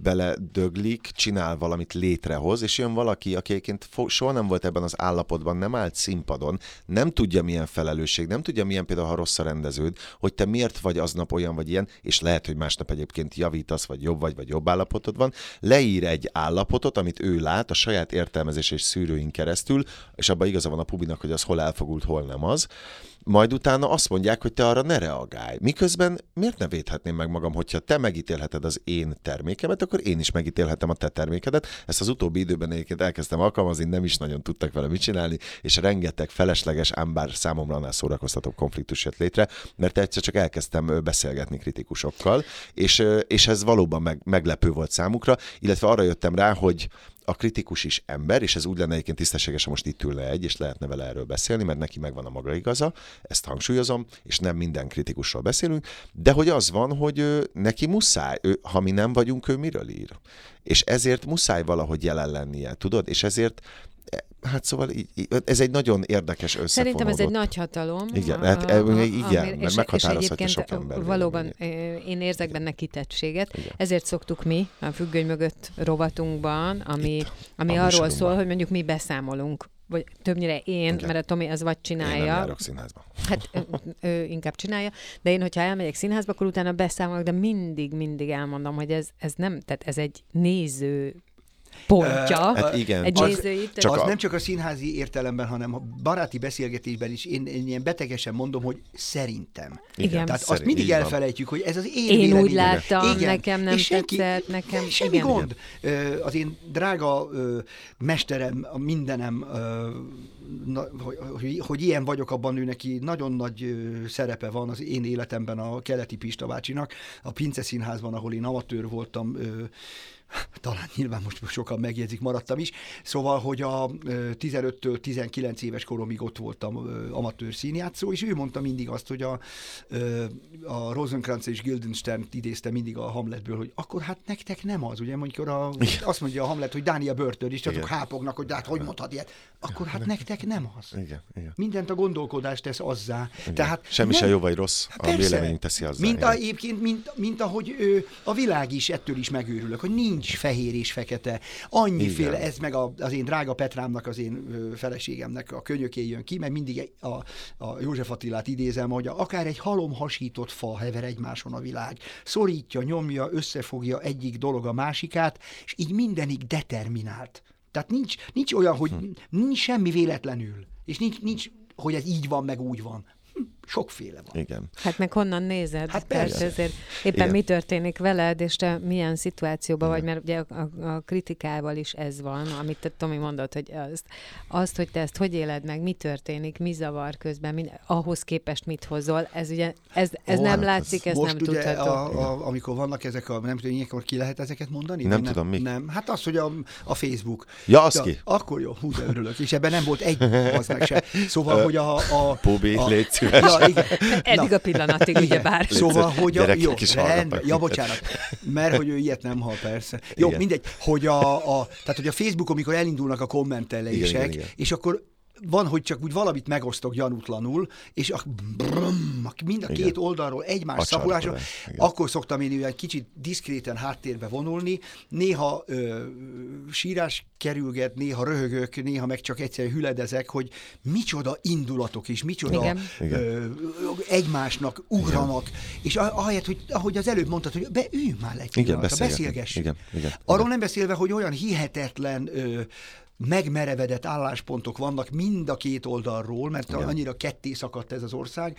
Speaker 2: beledöglik, csinál valamit, létrehoz, és jön valaki, aki egyébként soha nem volt ebben az állapotban, nem állt színpadon, nem tudja milyen felelősség, nem tudja milyen például, ha rossz a rendeződ, hogy te miért vagy aznap olyan vagy ilyen, és lehet, hogy másnap egyébként javítasz, vagy jobb vagy, vagy jobb állapotod van, leír egy állapotot, amit ő lát a saját értelmezés és szűrőin keresztül, és abban igaza van a pubinak, hogy az hol elfogult, hol nem az, majd utána azt mondják, hogy te arra ne reagálj. Miközben miért ne védhetném meg magam, hogyha te megítélheted az én termékemet, akkor én is megítélhetem a te termékedet. Ezt az utóbbi időben egyébként elkezdtem alkalmazni, nem is nagyon tudtak vele mit csinálni, és rengeteg felesleges, ám bár számomra annál szórakoztatóbb konfliktus jött létre, mert egyszer csak elkezdtem beszélgetni kritikusokkal, és, és ez valóban meg, meglepő volt számukra, illetve arra jöttem rá, hogy a kritikus is ember, és ez úgy lenne egyébként tisztességes, ha most itt ülne egy, és lehetne vele erről beszélni, mert neki megvan a maga igaza, ezt hangsúlyozom, és nem minden kritikusról beszélünk, de hogy az van, hogy ő, neki muszáj, ő, ha mi nem vagyunk, ő miről ír. És ezért muszáj valahogy jelen lennie, tudod? És ezért, hát szóval így, így, ez egy nagyon érdekes összefonódott.
Speaker 3: Szerintem ez egy nagy hatalom.
Speaker 2: Igen,
Speaker 3: a-
Speaker 2: hát,
Speaker 3: a-
Speaker 2: e,
Speaker 3: a-
Speaker 2: igen,
Speaker 3: ami-
Speaker 2: mert
Speaker 3: és-
Speaker 2: meghatározhatja
Speaker 3: és
Speaker 2: sok ember
Speaker 3: Valóban
Speaker 2: véleményét.
Speaker 3: én érzek benne kitettséget,
Speaker 2: Igen.
Speaker 3: ezért szoktuk mi a függöny mögött rovatunkban, ami, ami arról szól, hogy mondjuk mi beszámolunk vagy többnyire én,
Speaker 2: Igen.
Speaker 3: mert a Tomi az vagy
Speaker 2: Én nem
Speaker 3: csinálja,
Speaker 2: járok színházba.
Speaker 3: Hát ő, ő inkább csinálja, de én, hogyha elmegyek színházba, akkor utána beszámolok, de mindig, mindig elmondom, hogy ez, ez nem, tehát ez egy néző pontja.
Speaker 2: Hát igen.
Speaker 3: Egy
Speaker 2: Az-
Speaker 3: nézői.
Speaker 2: csak
Speaker 4: az
Speaker 2: a-
Speaker 4: nem csak a színházi értelemben, hanem a baráti beszélgetésben is én, én ilyen betegesen mondom, hogy szerintem.
Speaker 3: Igen.
Speaker 4: Tehát
Speaker 2: Szerint-
Speaker 4: azt mindig elfelejtjük, hogy ez az én
Speaker 3: Én úgy
Speaker 4: véleményem.
Speaker 3: láttam, nekem nem
Speaker 4: és
Speaker 3: tetszett, nekem-
Speaker 4: Semmi
Speaker 3: igen.
Speaker 4: gond. Az én drága mesterem, a mindenem, na, hogy, hogy, hogy ilyen vagyok, abban ő neki nagyon nagy szerepe van az én életemben a keleti Pista bácsinak, a Pince Színházban, ahol én amatőr voltam, [LAUGHS] talán nyilván most sokan megjegyzik, maradtam is. Szóval, hogy a ö, 15-től 19 éves koromig ott voltam amatőr színjátszó, és ő mondta mindig azt, hogy a, a Rosenkrantz és Guildenstern idézte mindig a Hamletből, hogy akkor hát nektek nem az, ugye, mondjuk a, azt mondja a Hamlet, hogy Dánia börtön, és
Speaker 2: Igen.
Speaker 4: hápognak, hogy hát hogy mondhat ilyet? Akkor hát nektek nem az.
Speaker 2: Igen, igen.
Speaker 4: Mindent a gondolkodás tesz azzá.
Speaker 2: igen.
Speaker 4: Tehát
Speaker 2: Semmi
Speaker 4: nem-
Speaker 2: se jó vagy rossz,
Speaker 4: Hát
Speaker 2: a
Speaker 4: persze.
Speaker 2: vélemény teszi azzá.
Speaker 4: Mint, a, egyébként, mint, mint ahogy ö, a világ is, ettől is megőrülök, hogy nincs fehér és fekete. Annyiféle,
Speaker 2: Igen.
Speaker 4: ez meg a, az én drága Petrámnak, az én feleségemnek a könyökén jön ki, mert mindig a, a József Attilát idézem, hogy akár egy halom hasított fa hever egymáson a világ. Szorítja, nyomja, összefogja egyik dolog a másikát, és így mindenig determinált. Tehát nincs, nincs olyan, hogy
Speaker 2: Hm.
Speaker 4: nincs semmi véletlenül, és nincs, nincs, hogy ez így van, meg úgy van. Sokféle van.
Speaker 2: Igen.
Speaker 3: Hát meg honnan nézed?
Speaker 4: Hát persze.
Speaker 3: ezért éppen
Speaker 2: Igen.
Speaker 3: mi történik veled, és te milyen szituációban vagy, mert ugye a, a, a kritikával is ez van, amit te Tomi mondott, hogy azt, azt, hogy te ezt hogy éled meg, mi történik, mi zavar közben, mi, ahhoz képest mit hozol, ez ugye, ez, ez
Speaker 2: Ó,
Speaker 3: nem
Speaker 2: hát
Speaker 3: látszik, ez
Speaker 4: Most
Speaker 3: nem
Speaker 4: ugye,
Speaker 3: tudható.
Speaker 4: a, a, amikor vannak ezek a, nem tudom, ilyenkor ki lehet ezeket mondani?
Speaker 2: Nem
Speaker 4: Vagy
Speaker 2: tudom, mik.
Speaker 4: Nem, hát az, hogy a, a Facebook.
Speaker 2: Ja, az ki?
Speaker 4: Akkor jó, hú, de örülök. És ebben nem volt egy az meg se. Szóval, hogy a... a a,
Speaker 2: légy szíves.
Speaker 4: Ja, igen.
Speaker 3: Eddig a pillanatig, ugye bár.
Speaker 4: Szóval, hogy a, jó,
Speaker 2: is
Speaker 4: rendben,
Speaker 2: hallgatnak
Speaker 4: ja, bocsánat, mert hogy ő ilyet nem hall, persze. Jó,
Speaker 2: Igen.
Speaker 4: mindegy, hogy a, a, tehát, hogy a Facebookon, amikor elindulnak a kommentelések,
Speaker 2: Igen, igen, igen.
Speaker 4: és akkor van, hogy csak úgy valamit megosztok gyanútlanul, és a, brum, mind a két
Speaker 2: Igen.
Speaker 4: oldalról egymás
Speaker 2: igen.
Speaker 4: akkor szoktam én egy kicsit diszkréten háttérbe vonulni, néha ö, sírás kerülget, néha röhögök, néha meg csak egyszer hüledezek, hogy micsoda indulatok és micsoda
Speaker 3: Igen.
Speaker 4: ö, egymásnak ugranak, és a- ahelyett, hogy ahogy az előbb mondtad, hogy beüljünk már egy
Speaker 2: Igen,
Speaker 4: pillanatra, beszélgessünk.
Speaker 2: Igen, igen,
Speaker 4: Arról
Speaker 2: igen.
Speaker 4: nem beszélve, hogy olyan hihetetlen ö, megmerevedett álláspontok vannak mind a két oldalról, mert
Speaker 2: Igen.
Speaker 4: annyira ketté szakadt ez az ország.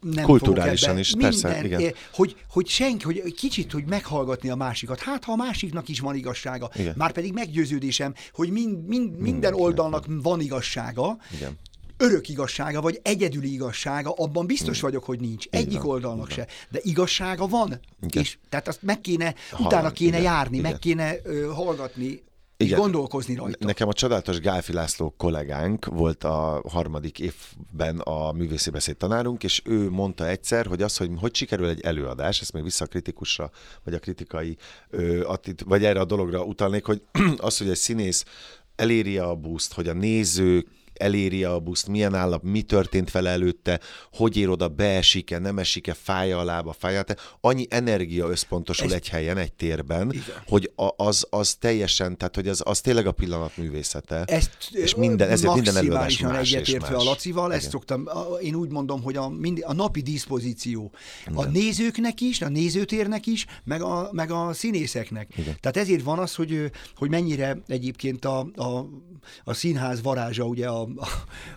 Speaker 4: Nem
Speaker 2: Kulturálisan is, persze, igen.
Speaker 4: eh, Hogy, hogy senki, hogy kicsit, hogy meghallgatni a másikat. Hát, ha a másiknak is van igazsága.
Speaker 2: Igen.
Speaker 4: Már pedig meggyőződésem, hogy mind, mind, minden oldalnak van igazsága,
Speaker 2: Igen.
Speaker 4: örök igazsága, vagy egyedüli igazsága, abban biztos vagyok, hogy nincs. Egyik oldalnak se. De igazsága van.
Speaker 2: Igen.
Speaker 4: És tehát azt meg kéne, utána kéne
Speaker 2: igen,
Speaker 4: járni,
Speaker 2: igen.
Speaker 4: meg kéne ö, hallgatni, és
Speaker 2: Igen.
Speaker 4: gondolkozni rajta.
Speaker 2: Nekem a csodálatos Gálfi László kollégánk volt a harmadik évben a művészi beszéd tanárunk, és ő mondta egyszer, hogy az, hogy hogy sikerül egy előadás, ezt még vissza a kritikusra, vagy a kritikai, ö, attit, vagy erre a dologra utalnék, hogy [CLEARS THROAT] az, hogy egy színész eléri a buszt, hogy a nézők eléri a buszt, milyen állap, mi történt vele előtte, hogy ér oda, beesik-e, nem esik-e, fája a lába, fája a. Annyi energia összpontosul
Speaker 4: Ez-
Speaker 2: egy helyen, egy térben,
Speaker 4: Igen.
Speaker 2: hogy a, az, az teljesen, tehát hogy az, az tényleg a pillanat művészete.
Speaker 4: Ezt
Speaker 2: és minden, ezért minden előadás más
Speaker 4: egyetértve a Lacival, ezt
Speaker 2: Igen.
Speaker 4: szoktam, a- én úgy mondom, hogy a, mind, a napi diszpozíció a nézőknek is, a nézőtérnek is, meg a, meg a színészeknek.
Speaker 2: Igen.
Speaker 4: Tehát ezért van az, hogy, hogy mennyire egyébként a, a, a színház varázsa, ugye a, a,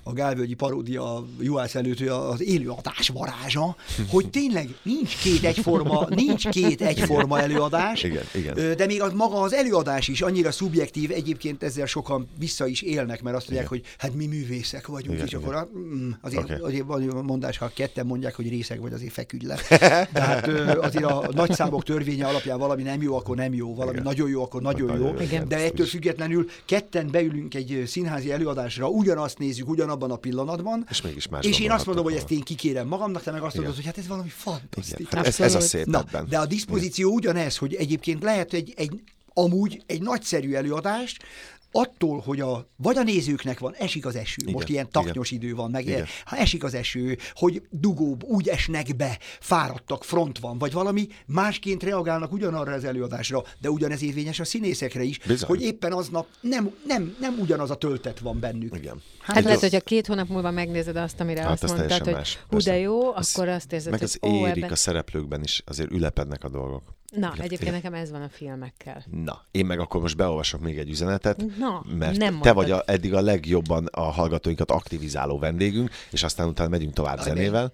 Speaker 4: a Gálvölgyi paródia Juhász hogy az élőadás varázsa, hogy tényleg nincs két egyforma, nincs két egyforma előadás,
Speaker 2: Igen, igen.
Speaker 4: De még az maga az előadás is annyira szubjektív, egyébként ezzel sokan vissza is élnek, mert azt mondják,
Speaker 2: Igen.
Speaker 4: hogy hát mi művészek vagyunk,
Speaker 2: Igen,
Speaker 4: és
Speaker 2: igen.
Speaker 4: akkor a- mm, azért,
Speaker 2: Oké.
Speaker 4: azért van mondás, ha ketten mondják, hogy részeg vagy, azért feküdj le. [LAUGHS] De hát azért a nagyszámok törvénye alapján valami nem jó, akkor nem jó, valami
Speaker 2: Igen.
Speaker 4: nagyon jó, akkor nagyon
Speaker 2: Nagyon
Speaker 4: jó.
Speaker 2: jó,
Speaker 3: igen.
Speaker 4: De ettől függetlenül ketten beülünk egy színházi előadásra, ugyanazt nézzük ugyanabban a pillanatban,
Speaker 2: És mégis más
Speaker 4: és én azt mondom, hogy ezt én kikérem magamnak, te meg azt mondod, hogy hát ez valami fantasztikus.
Speaker 2: Hát ez, ez a szép
Speaker 4: Na,
Speaker 2: ebben.
Speaker 4: de a diszpozíció ugyanez, hogy egyébként lehet egy, egy amúgy egy nagyszerű előadást, attól, hogy a, vagy a nézőknek van, esik az eső,
Speaker 2: Igen,
Speaker 4: most ilyen
Speaker 2: igen.
Speaker 4: taknyos idő van, meg
Speaker 2: Igen.
Speaker 4: ha esik az eső, hogy dugóbb, úgy esnek be, fáradtak, front van, vagy valami, másként reagálnak ugyanarra az előadásra, de ugyanez érvényes a színészekre is,
Speaker 2: Bizony.
Speaker 4: hogy éppen aznap nem, nem, nem ugyanaz a töltet van bennük.
Speaker 2: Igen.
Speaker 3: Hát lehet, hogyha két hónap múlva megnézed azt, amire
Speaker 2: Hát
Speaker 3: azt
Speaker 2: az
Speaker 3: mondtad, hogy
Speaker 2: más,
Speaker 3: hú, de jó,
Speaker 2: Az-
Speaker 3: akkor azt érzed,
Speaker 2: Meg
Speaker 3: hogy
Speaker 2: az
Speaker 3: ó,
Speaker 2: érik
Speaker 3: ebben...
Speaker 2: a szereplőkben is, azért ülepednek a dolgok.
Speaker 3: Na, egyébként nekem ez van a filmekkel.
Speaker 2: Na, én meg akkor most beolvasok még egy üzenetet,
Speaker 3: Na,
Speaker 2: mert
Speaker 3: nem
Speaker 2: te vagy a, eddig a legjobban a hallgatóinkat aktivizáló vendégünk, és aztán utána megyünk tovább zenével.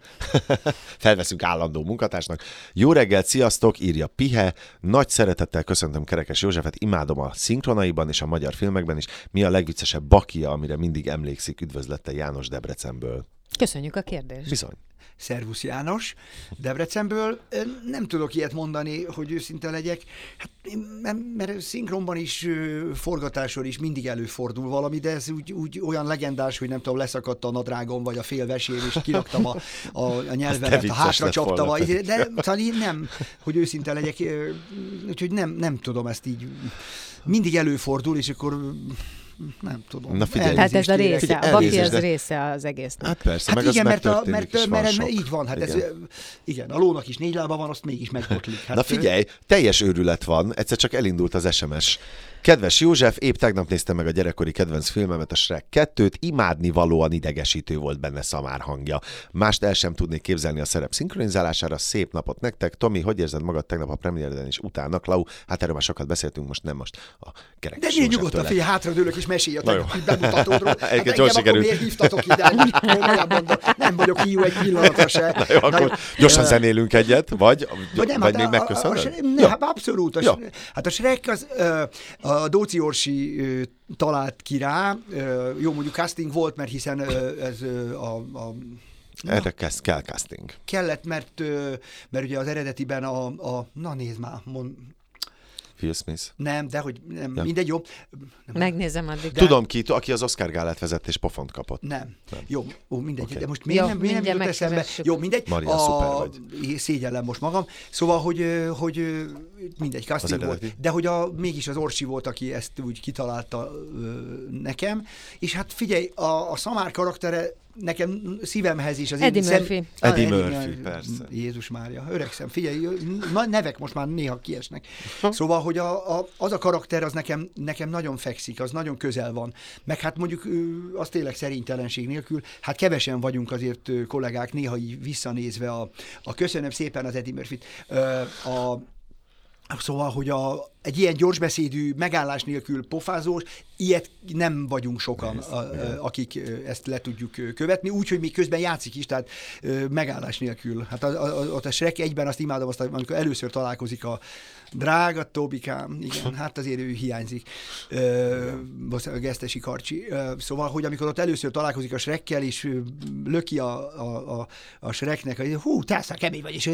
Speaker 2: [LAUGHS] Felveszünk állandó munkatársnak. Jó reggelt, sziasztok, írja Pihe. Nagy szeretettel köszöntöm Kerekes Józsefet, imádom a szinkronaiban és a magyar filmekben is. Mi a legviccesebb bakia, amire mindig emlékszik, üdvözlette János Debrecenből.
Speaker 3: Köszönjük a kérdést.
Speaker 2: Bizony.
Speaker 4: Szervusz János, Debrecenből. Nem tudok ilyet mondani, hogy őszinte legyek, hát, mert, szinkronban is, forgatáson is mindig előfordul valami, de ez úgy, úgy olyan legendás, hogy nem tudom, leszakadt a nadrágom, vagy a félvesém, és kiraktam a, a, a nyelvemet, a hátra csaptam, a- de talán így nem, hogy őszinte legyek, úgyhogy nem, nem tudom ezt így, mindig előfordul, és akkor nem tudom.
Speaker 2: Na figyelj.
Speaker 3: Tehát ez a része,
Speaker 2: Figyelj,
Speaker 3: a baki az része az egésznek.
Speaker 2: Hát persze,
Speaker 4: Hát
Speaker 2: meg
Speaker 4: igen,
Speaker 2: az
Speaker 4: mert, a, mert,
Speaker 2: van
Speaker 4: mert,
Speaker 2: sok.
Speaker 4: így van, hát
Speaker 2: Igen.
Speaker 4: ez, igen, a lónak is négy lába van, azt mégis megbotlik. Hát,
Speaker 2: Na figyelj, teljes őrület van, egyszer csak elindult az SMS. Kedves József, épp tegnap néztem meg a gyerekkori kedvenc filmemet, a Shrek 2-t, imádni valóan idegesítő volt benne szamár hangja. Mást el sem tudnék képzelni a szerep szinkronizálására, szép napot nektek. Tomi, hogy érzed magad tegnap a premiérden is utána? Klau, hát erről már sokat beszéltünk, most nem most a
Speaker 4: De
Speaker 2: kerekes
Speaker 4: én nyugodtan,
Speaker 2: lett.
Speaker 4: figyelj, hátradőlök és mesélj a
Speaker 2: Na jó.
Speaker 4: tegnapi bemutatódról. [LAUGHS] Hát
Speaker 2: Egyébként jól sikerült.
Speaker 4: miért hívtatok ide? Nem vagyok hiú egy pillanatra se.
Speaker 2: Na jó, akkor gyorsan zenélünk egyet, vagy,
Speaker 4: Vagy nem,
Speaker 2: vagy
Speaker 4: hát
Speaker 2: még
Speaker 4: a- a- a-
Speaker 2: megköszönöd?
Speaker 4: a- Ne, hát abszolút. A,
Speaker 2: Ja.
Speaker 4: Hát a Shrek az, ö, a Dóci Orsi talált ki rá. Jó, mondjuk casting volt, mert hiszen ez a, a
Speaker 2: Erre kezd, kell casting.
Speaker 4: kellett, mert, mert ugye az eredetiben a, a na nézd már, mond,
Speaker 2: Phil Smith.
Speaker 4: nem, de hogy nem,
Speaker 2: Nem.
Speaker 4: mindegy, jó.
Speaker 3: Megnézem addig.
Speaker 4: De-
Speaker 2: Tudom ki, aki az Oscar gálát vezet és pofont kapott.
Speaker 4: Nem. Jó, ó, mindegy.
Speaker 2: Oké.
Speaker 4: De most miért
Speaker 3: Jó,
Speaker 4: nem, miért nem eszembe? Jó, mindegy.
Speaker 2: Maria, szuper vagy.
Speaker 4: Szégyellem most magam. Szóval, hogy, hogy mindegy, casting
Speaker 2: eredeti.
Speaker 4: volt. De hogy a, mégis az Orsi volt, aki ezt úgy kitalálta ö, nekem. És hát figyelj, a, a Szamár karaktere nekem szívemhez is az én
Speaker 3: Eddie Murphy.
Speaker 4: Ah,
Speaker 2: Eddie Murphy, persze.
Speaker 4: Jézus Mária, öregszem. Figyelj, nevek most már néha kiesnek. Szóval, hogy a, a, az a karakter az nekem, nekem nagyon fekszik, az nagyon közel van. Meg hát mondjuk az tényleg szerintelenség nélkül, hát kevesen vagyunk azért kollégák, néha így visszanézve a, a köszönöm szépen az Eddie Murphy-t, a, Szóval, hogy a, egy ilyen gyorsbeszédű, megállás nélkül pofázós, ilyet nem vagyunk sokan, a, a, akik ezt le tudjuk követni, úgyhogy még közben játszik is, tehát megállás nélkül. Hát a, a, a, a Shrek egyben azt imádom, azt, amikor először találkozik a drága Tobikám, igen, hát azért ő hiányzik, ö, a gesztesi karcsi. Ö, Szóval, hogy amikor ott először találkozik a Shrekkel, és löki a, a, a, a Shreknek, hogy hú, aztán kemény vagy, és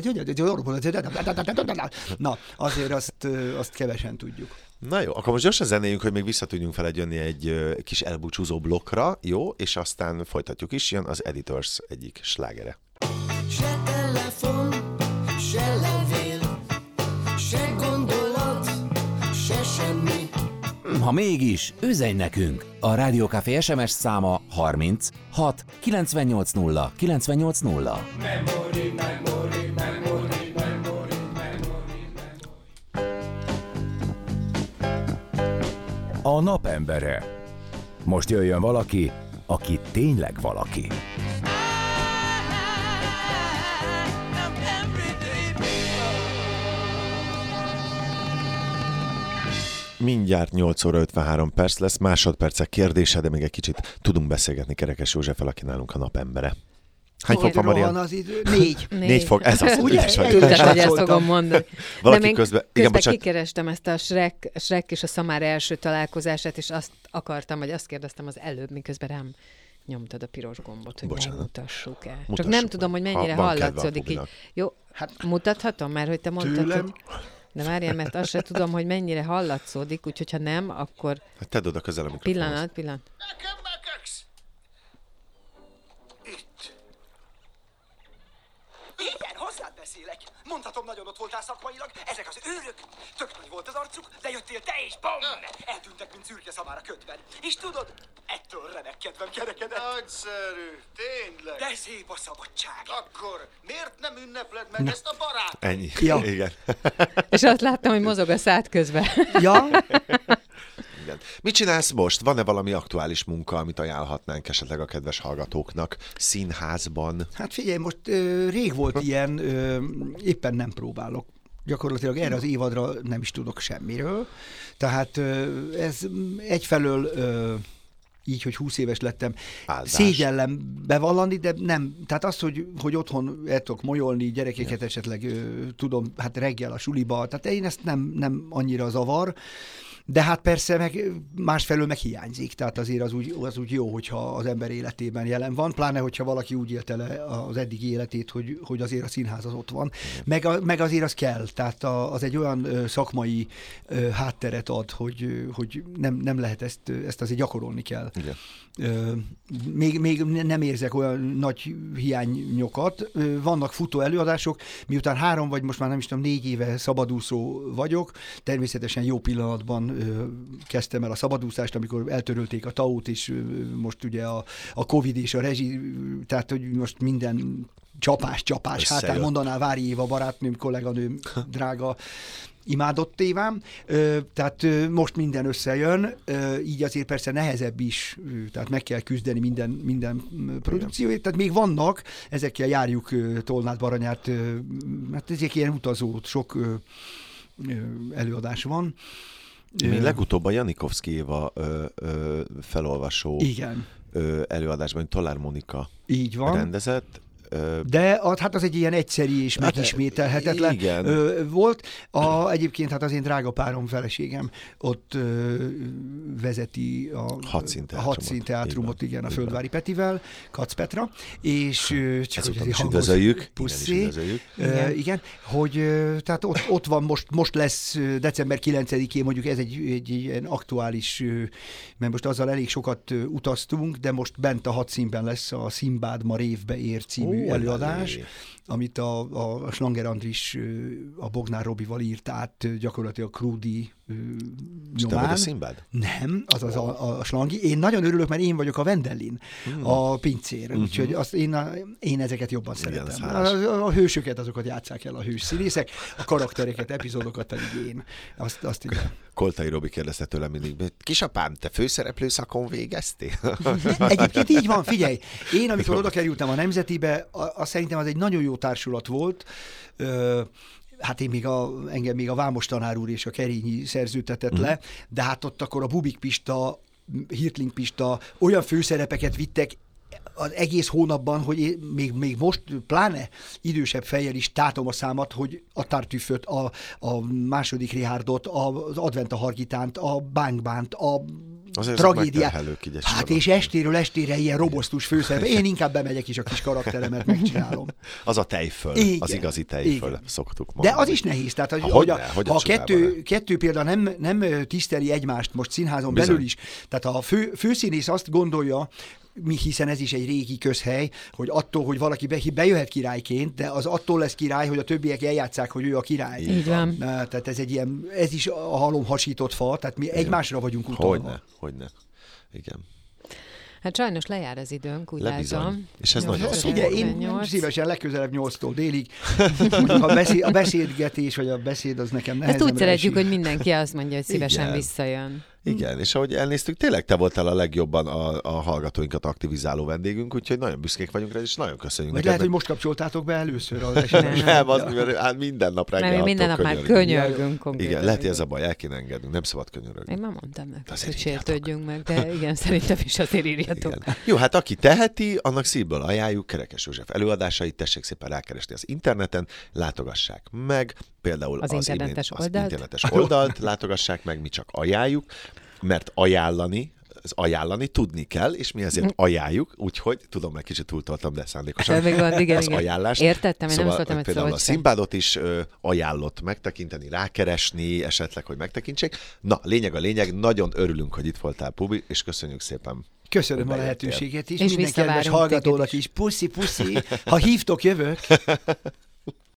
Speaker 4: na, azért azt, azt kevesen tudjuk.
Speaker 2: Na jó, akkor most gyorsan zenéljünk, hogy még vissza tudjunk feled jönni egy kis elbúcsúzó blokkra, jó? És aztán folytatjuk is, jön az Editors egyik slágere.
Speaker 5: Se telefon, se levél, se gondolat, se semmi.
Speaker 6: Ha mégis, üzenj nekünk! A Rádiókafé SMS száma 30 6 980 980.
Speaker 1: A napembere. Most jöjjön valaki, aki tényleg valaki.
Speaker 2: Mindjárt 8 óra 53 perc lesz, másodpercek kérdése, de még egy kicsit tudunk beszélgetni Kerekes József, aki nálunk a napembere. Hány fok van, Marian?
Speaker 4: az idő? Négy.
Speaker 2: Négy fok, ez az,
Speaker 4: Ugye?
Speaker 3: Tudtad, hogy ezt fogom mondani.
Speaker 2: Valaki közben-
Speaker 3: közben
Speaker 2: igen, bocsánat.
Speaker 3: kikerestem ezt a Shrek, Shrek és a Szamár első találkozását, és azt akartam, vagy azt kérdeztem az előbb, miközben rám nyomtad a piros gombot, hogy
Speaker 2: Bocsánat.
Speaker 3: megmutassuk el. Csak
Speaker 2: Mutassuk
Speaker 3: nem
Speaker 2: meg.
Speaker 3: tudom, hogy
Speaker 2: Ha
Speaker 3: mennyire
Speaker 2: van kedve a
Speaker 3: hallatszódik így. Jó, hát mutathatom, mert hogy te mondtad,
Speaker 4: Tőlem?
Speaker 3: hogy... De várjál, mert azt se tudom, hogy mennyire hallatszódik, úgyhogy ha nem, akkor
Speaker 2: Hát tedd oda közel a
Speaker 3: pillanat, pillanat.
Speaker 5: Nekem!
Speaker 7: Igen, hozzád beszélek. Mondhatom, nagyon ott voltál szakmailag. Ezek az őrök. Tök nagy volt az arcuk, de jöttél te is, bom! Eltűntek, mint szürke szamára kötben. És tudod, ettől remek kedvem kerekedett.
Speaker 5: Nagyszerű, tényleg.
Speaker 7: De szép a szabadság.
Speaker 5: Akkor miért nem ünnepled meg ezt a barát?
Speaker 2: Ennyi.
Speaker 4: Ja.
Speaker 2: Igen.
Speaker 3: És azt láttam, hogy mozog a szád közben.
Speaker 4: Ja, [LAUGHS]
Speaker 2: Igen. Mit csinálsz most? Van-e valami aktuális munka, amit ajánlhatnánk esetleg a kedves hallgatóknak? Színházban?
Speaker 4: hát figyelj, most ö, rég volt [LAUGHS] ilyen, ö, éppen nem próbálok Gyakorlatilag erre az évadra nem is tudok semmiről. Tehát ez egyfelől így, hogy 20 éves lettem,
Speaker 2: Áldás.
Speaker 4: szégyellem bevallani, de nem. Tehát az, hogy, hogy otthon el tudok molyolni, gyerekeket esetleg ö, tudom, hát reggel a suliba, tehát én ezt nem, nem annyira zavar. De hát persze meg másfelől meg hiányzik, tehát azért az úgy, az úgy jó, hogyha az ember életében jelen van, pláne hogyha valaki úgy élte le az eddigi életét, hogy, hogy azért a színház az ott van. Meg, a, meg azért az kell, tehát az egy olyan szakmai hátteret ad, hogy, hogy nem, nem lehet ezt, ezt azért gyakorolni kell.
Speaker 2: Igen.
Speaker 4: Még, még nem érzek olyan nagy hiányokat. Vannak futó előadások, miután három vagy most már nem is tudom, négy éve szabadúszó vagyok, természetesen jó pillanatban kezdtem el a szabadúszást, amikor eltörölték a taut, és most ugye a, a Covid és a rezsi, tehát hogy most minden csapás, csapás,
Speaker 2: Összejött.
Speaker 4: hátán mondaná Vári Éva barátnőm, kolléganőm, [LAUGHS] drága imádott tévám, Ö, tehát most minden összejön, így azért persze nehezebb is, tehát meg kell küzdeni minden, minden produkcióért, tehát még vannak, ezekkel járjuk Tolnát Baranyát, ö, hát ezek ilyen utazó, sok előadás van.
Speaker 2: Mi legutóbb a Janikovszki Éva ö, ö, felolvasó
Speaker 4: Igen,
Speaker 2: ö, előadásban Tolár Monika
Speaker 4: így van.
Speaker 2: rendezett.
Speaker 4: De az, hát az egy ilyen egyszeri és
Speaker 2: Hát,
Speaker 4: megismételhetetlen
Speaker 2: igen.
Speaker 4: volt. A, egyébként hát az én drága párom, feleségem ott ö, vezeti a
Speaker 2: Hadszínteátrumot.
Speaker 4: a hadszínteátrumot,
Speaker 2: Így van,
Speaker 4: igen, a Földvári Petivel, Kac Petra, és ö, csak
Speaker 2: Ezúttal
Speaker 4: hogy
Speaker 2: is üdvözöljük.
Speaker 4: Puszé.
Speaker 2: üdvözöljük.
Speaker 4: Igen.
Speaker 3: Igen.
Speaker 4: hogy tehát ott, ott van, most, most lesz december 9-én, mondjuk ez egy, egy ilyen aktuális, mert most azzal elég sokat utaztunk, de most bent a hadszínben lesz a Szimbád ma révbe ér című Előadás,
Speaker 2: lelé.
Speaker 4: amit a, a, Slanger Andris a Bognár Robival írt át gyakorlatilag Krúdi ö,
Speaker 2: És te
Speaker 4: nyomán.
Speaker 2: a?
Speaker 4: Nem, az az a, a slangi. Én nagyon örülök, mert én vagyok a Vendellin, hmm. a pincér, úgyhogy azt én, én ezeket jobban
Speaker 2: Igen,
Speaker 4: szeretem.
Speaker 2: hálás.
Speaker 4: A, a, hősöket azokat játszák el a hős színészek, a karaktereket, epizódokat pedig én. Azt, azt igen.
Speaker 2: Koltai Robi kérdezte tőlem mindig, kisapám, te főszereplő szakon végeztél?
Speaker 4: Egyébként így van, figyelj, én amikor oda kerültem a Nemzetibe, a, a, szerintem az egy nagyon jó társulat volt, hát én még a, engem még a Vámos tanár úr és a Kerényi szerződtetett
Speaker 2: Mhm.
Speaker 4: le, de hát ott akkor a Bubik Pista, Hirtling Pista olyan főszerepeket vittek, az egész hónapban, hogy én még, még most, pláne idősebb fejjel is tátom a számat, hogy a Tartüföt, a, a második Richardot, az Advent a Hargitánt, a Bánkbánt, a
Speaker 2: Azért egy
Speaker 4: Hát
Speaker 2: sorban.
Speaker 4: és estéről estére ilyen robosztus főszerep. Én inkább bemegyek is a kis karakteremet, megcsinálom.
Speaker 2: Az a tejföl,
Speaker 4: Igen.
Speaker 2: az igazi tejföl,
Speaker 4: Igen.
Speaker 2: szoktuk
Speaker 4: De
Speaker 2: mondani.
Speaker 4: az is nehéz. Tehát, hogy,
Speaker 2: Há,
Speaker 4: hogy, a,
Speaker 2: hogyne, hogy
Speaker 4: ha
Speaker 2: a
Speaker 4: a kettő, kettő példa nem, nem tiszteli egymást most színházon
Speaker 2: Bizony.
Speaker 4: belül is. Tehát a fő, főszínész azt gondolja, mi, hiszen ez is egy régi közhely, hogy attól, hogy valaki be, bejöhet királyként, de az attól lesz király, hogy a többiek eljátszák, hogy ő a király.
Speaker 3: Így van.
Speaker 4: Tehát ez egy ilyen, ez is a halom hasított fa, tehát mi egymásra vagyunk utalva.
Speaker 2: Hogyne, hogyne. Igen.
Speaker 3: Hát sajnos lejár az időnk, úgy
Speaker 2: Lebizony.
Speaker 3: látom.
Speaker 2: És ez nagyon szomorú.
Speaker 4: Figyelj, én
Speaker 3: 48.
Speaker 4: szívesen legközelebb 8-tól délig. [LAUGHS] A, beszéd, a beszédgetés, vagy a beszéd az nekem
Speaker 3: Ezt
Speaker 4: nehezemre
Speaker 3: úgy szeretjük,
Speaker 4: esik.
Speaker 3: hogy mindenki azt mondja, hogy szívesen
Speaker 2: Igen.
Speaker 3: visszajön.
Speaker 2: Igen, és ahogy elnéztük, tényleg te voltál a legjobban a, a hallgatóinkat aktivizáló vendégünk, úgyhogy nagyon büszkék vagyunk rá, és nagyon köszönjük
Speaker 4: Vagy
Speaker 2: neked.
Speaker 4: lehet, hogy most kapcsoltátok be először az eseményt.
Speaker 2: Nem, az, mivel hát minden nap reggel
Speaker 3: Nem, mi minden nap már
Speaker 2: könyörgünk.
Speaker 3: könyörgünk konkrétan.
Speaker 2: Igen, lehet, hogy ez a baj, el kéne engednünk, nem szabad könyörögni.
Speaker 3: Én már mondtam
Speaker 2: azért
Speaker 3: hogy sértődjünk meg, de igen, [LAUGHS] szerintem is azért írjatok.
Speaker 2: Igen. Jó, hát aki teheti, annak szívből ajánljuk Kerekes József előadásait, tessék szépen rákeresni az interneten, látogassák meg, például
Speaker 3: Az
Speaker 2: az,
Speaker 3: internetes
Speaker 2: imént,
Speaker 3: oldalt.
Speaker 2: az internetes oldalt látogassák meg, mi csak ajánljuk, mert ajánlani, az ajánlani tudni kell, és mi ezért ajánljuk, úgyhogy tudom, meg kicsit túltoltam, de szándékosan
Speaker 3: még van, igen,
Speaker 2: az
Speaker 3: igen.
Speaker 2: ajánlást.
Speaker 3: Értettem, én nem
Speaker 2: szóval
Speaker 3: szóltam egy
Speaker 2: például a
Speaker 3: szót sem.
Speaker 2: Szimbádot is ö, ajánlott megtekinteni, rákeresni, esetleg, hogy megtekintsék. Na, lényeg a lényeg, nagyon örülünk, hogy itt voltál, Pubi, és köszönjük szépen.
Speaker 4: Köszönöm a lehetőséget is.
Speaker 3: És
Speaker 4: Minden kedves hallgatónak is. Puszi, puszi. [LAUGHS] Ha hívtok, jövök. [LAUGHS]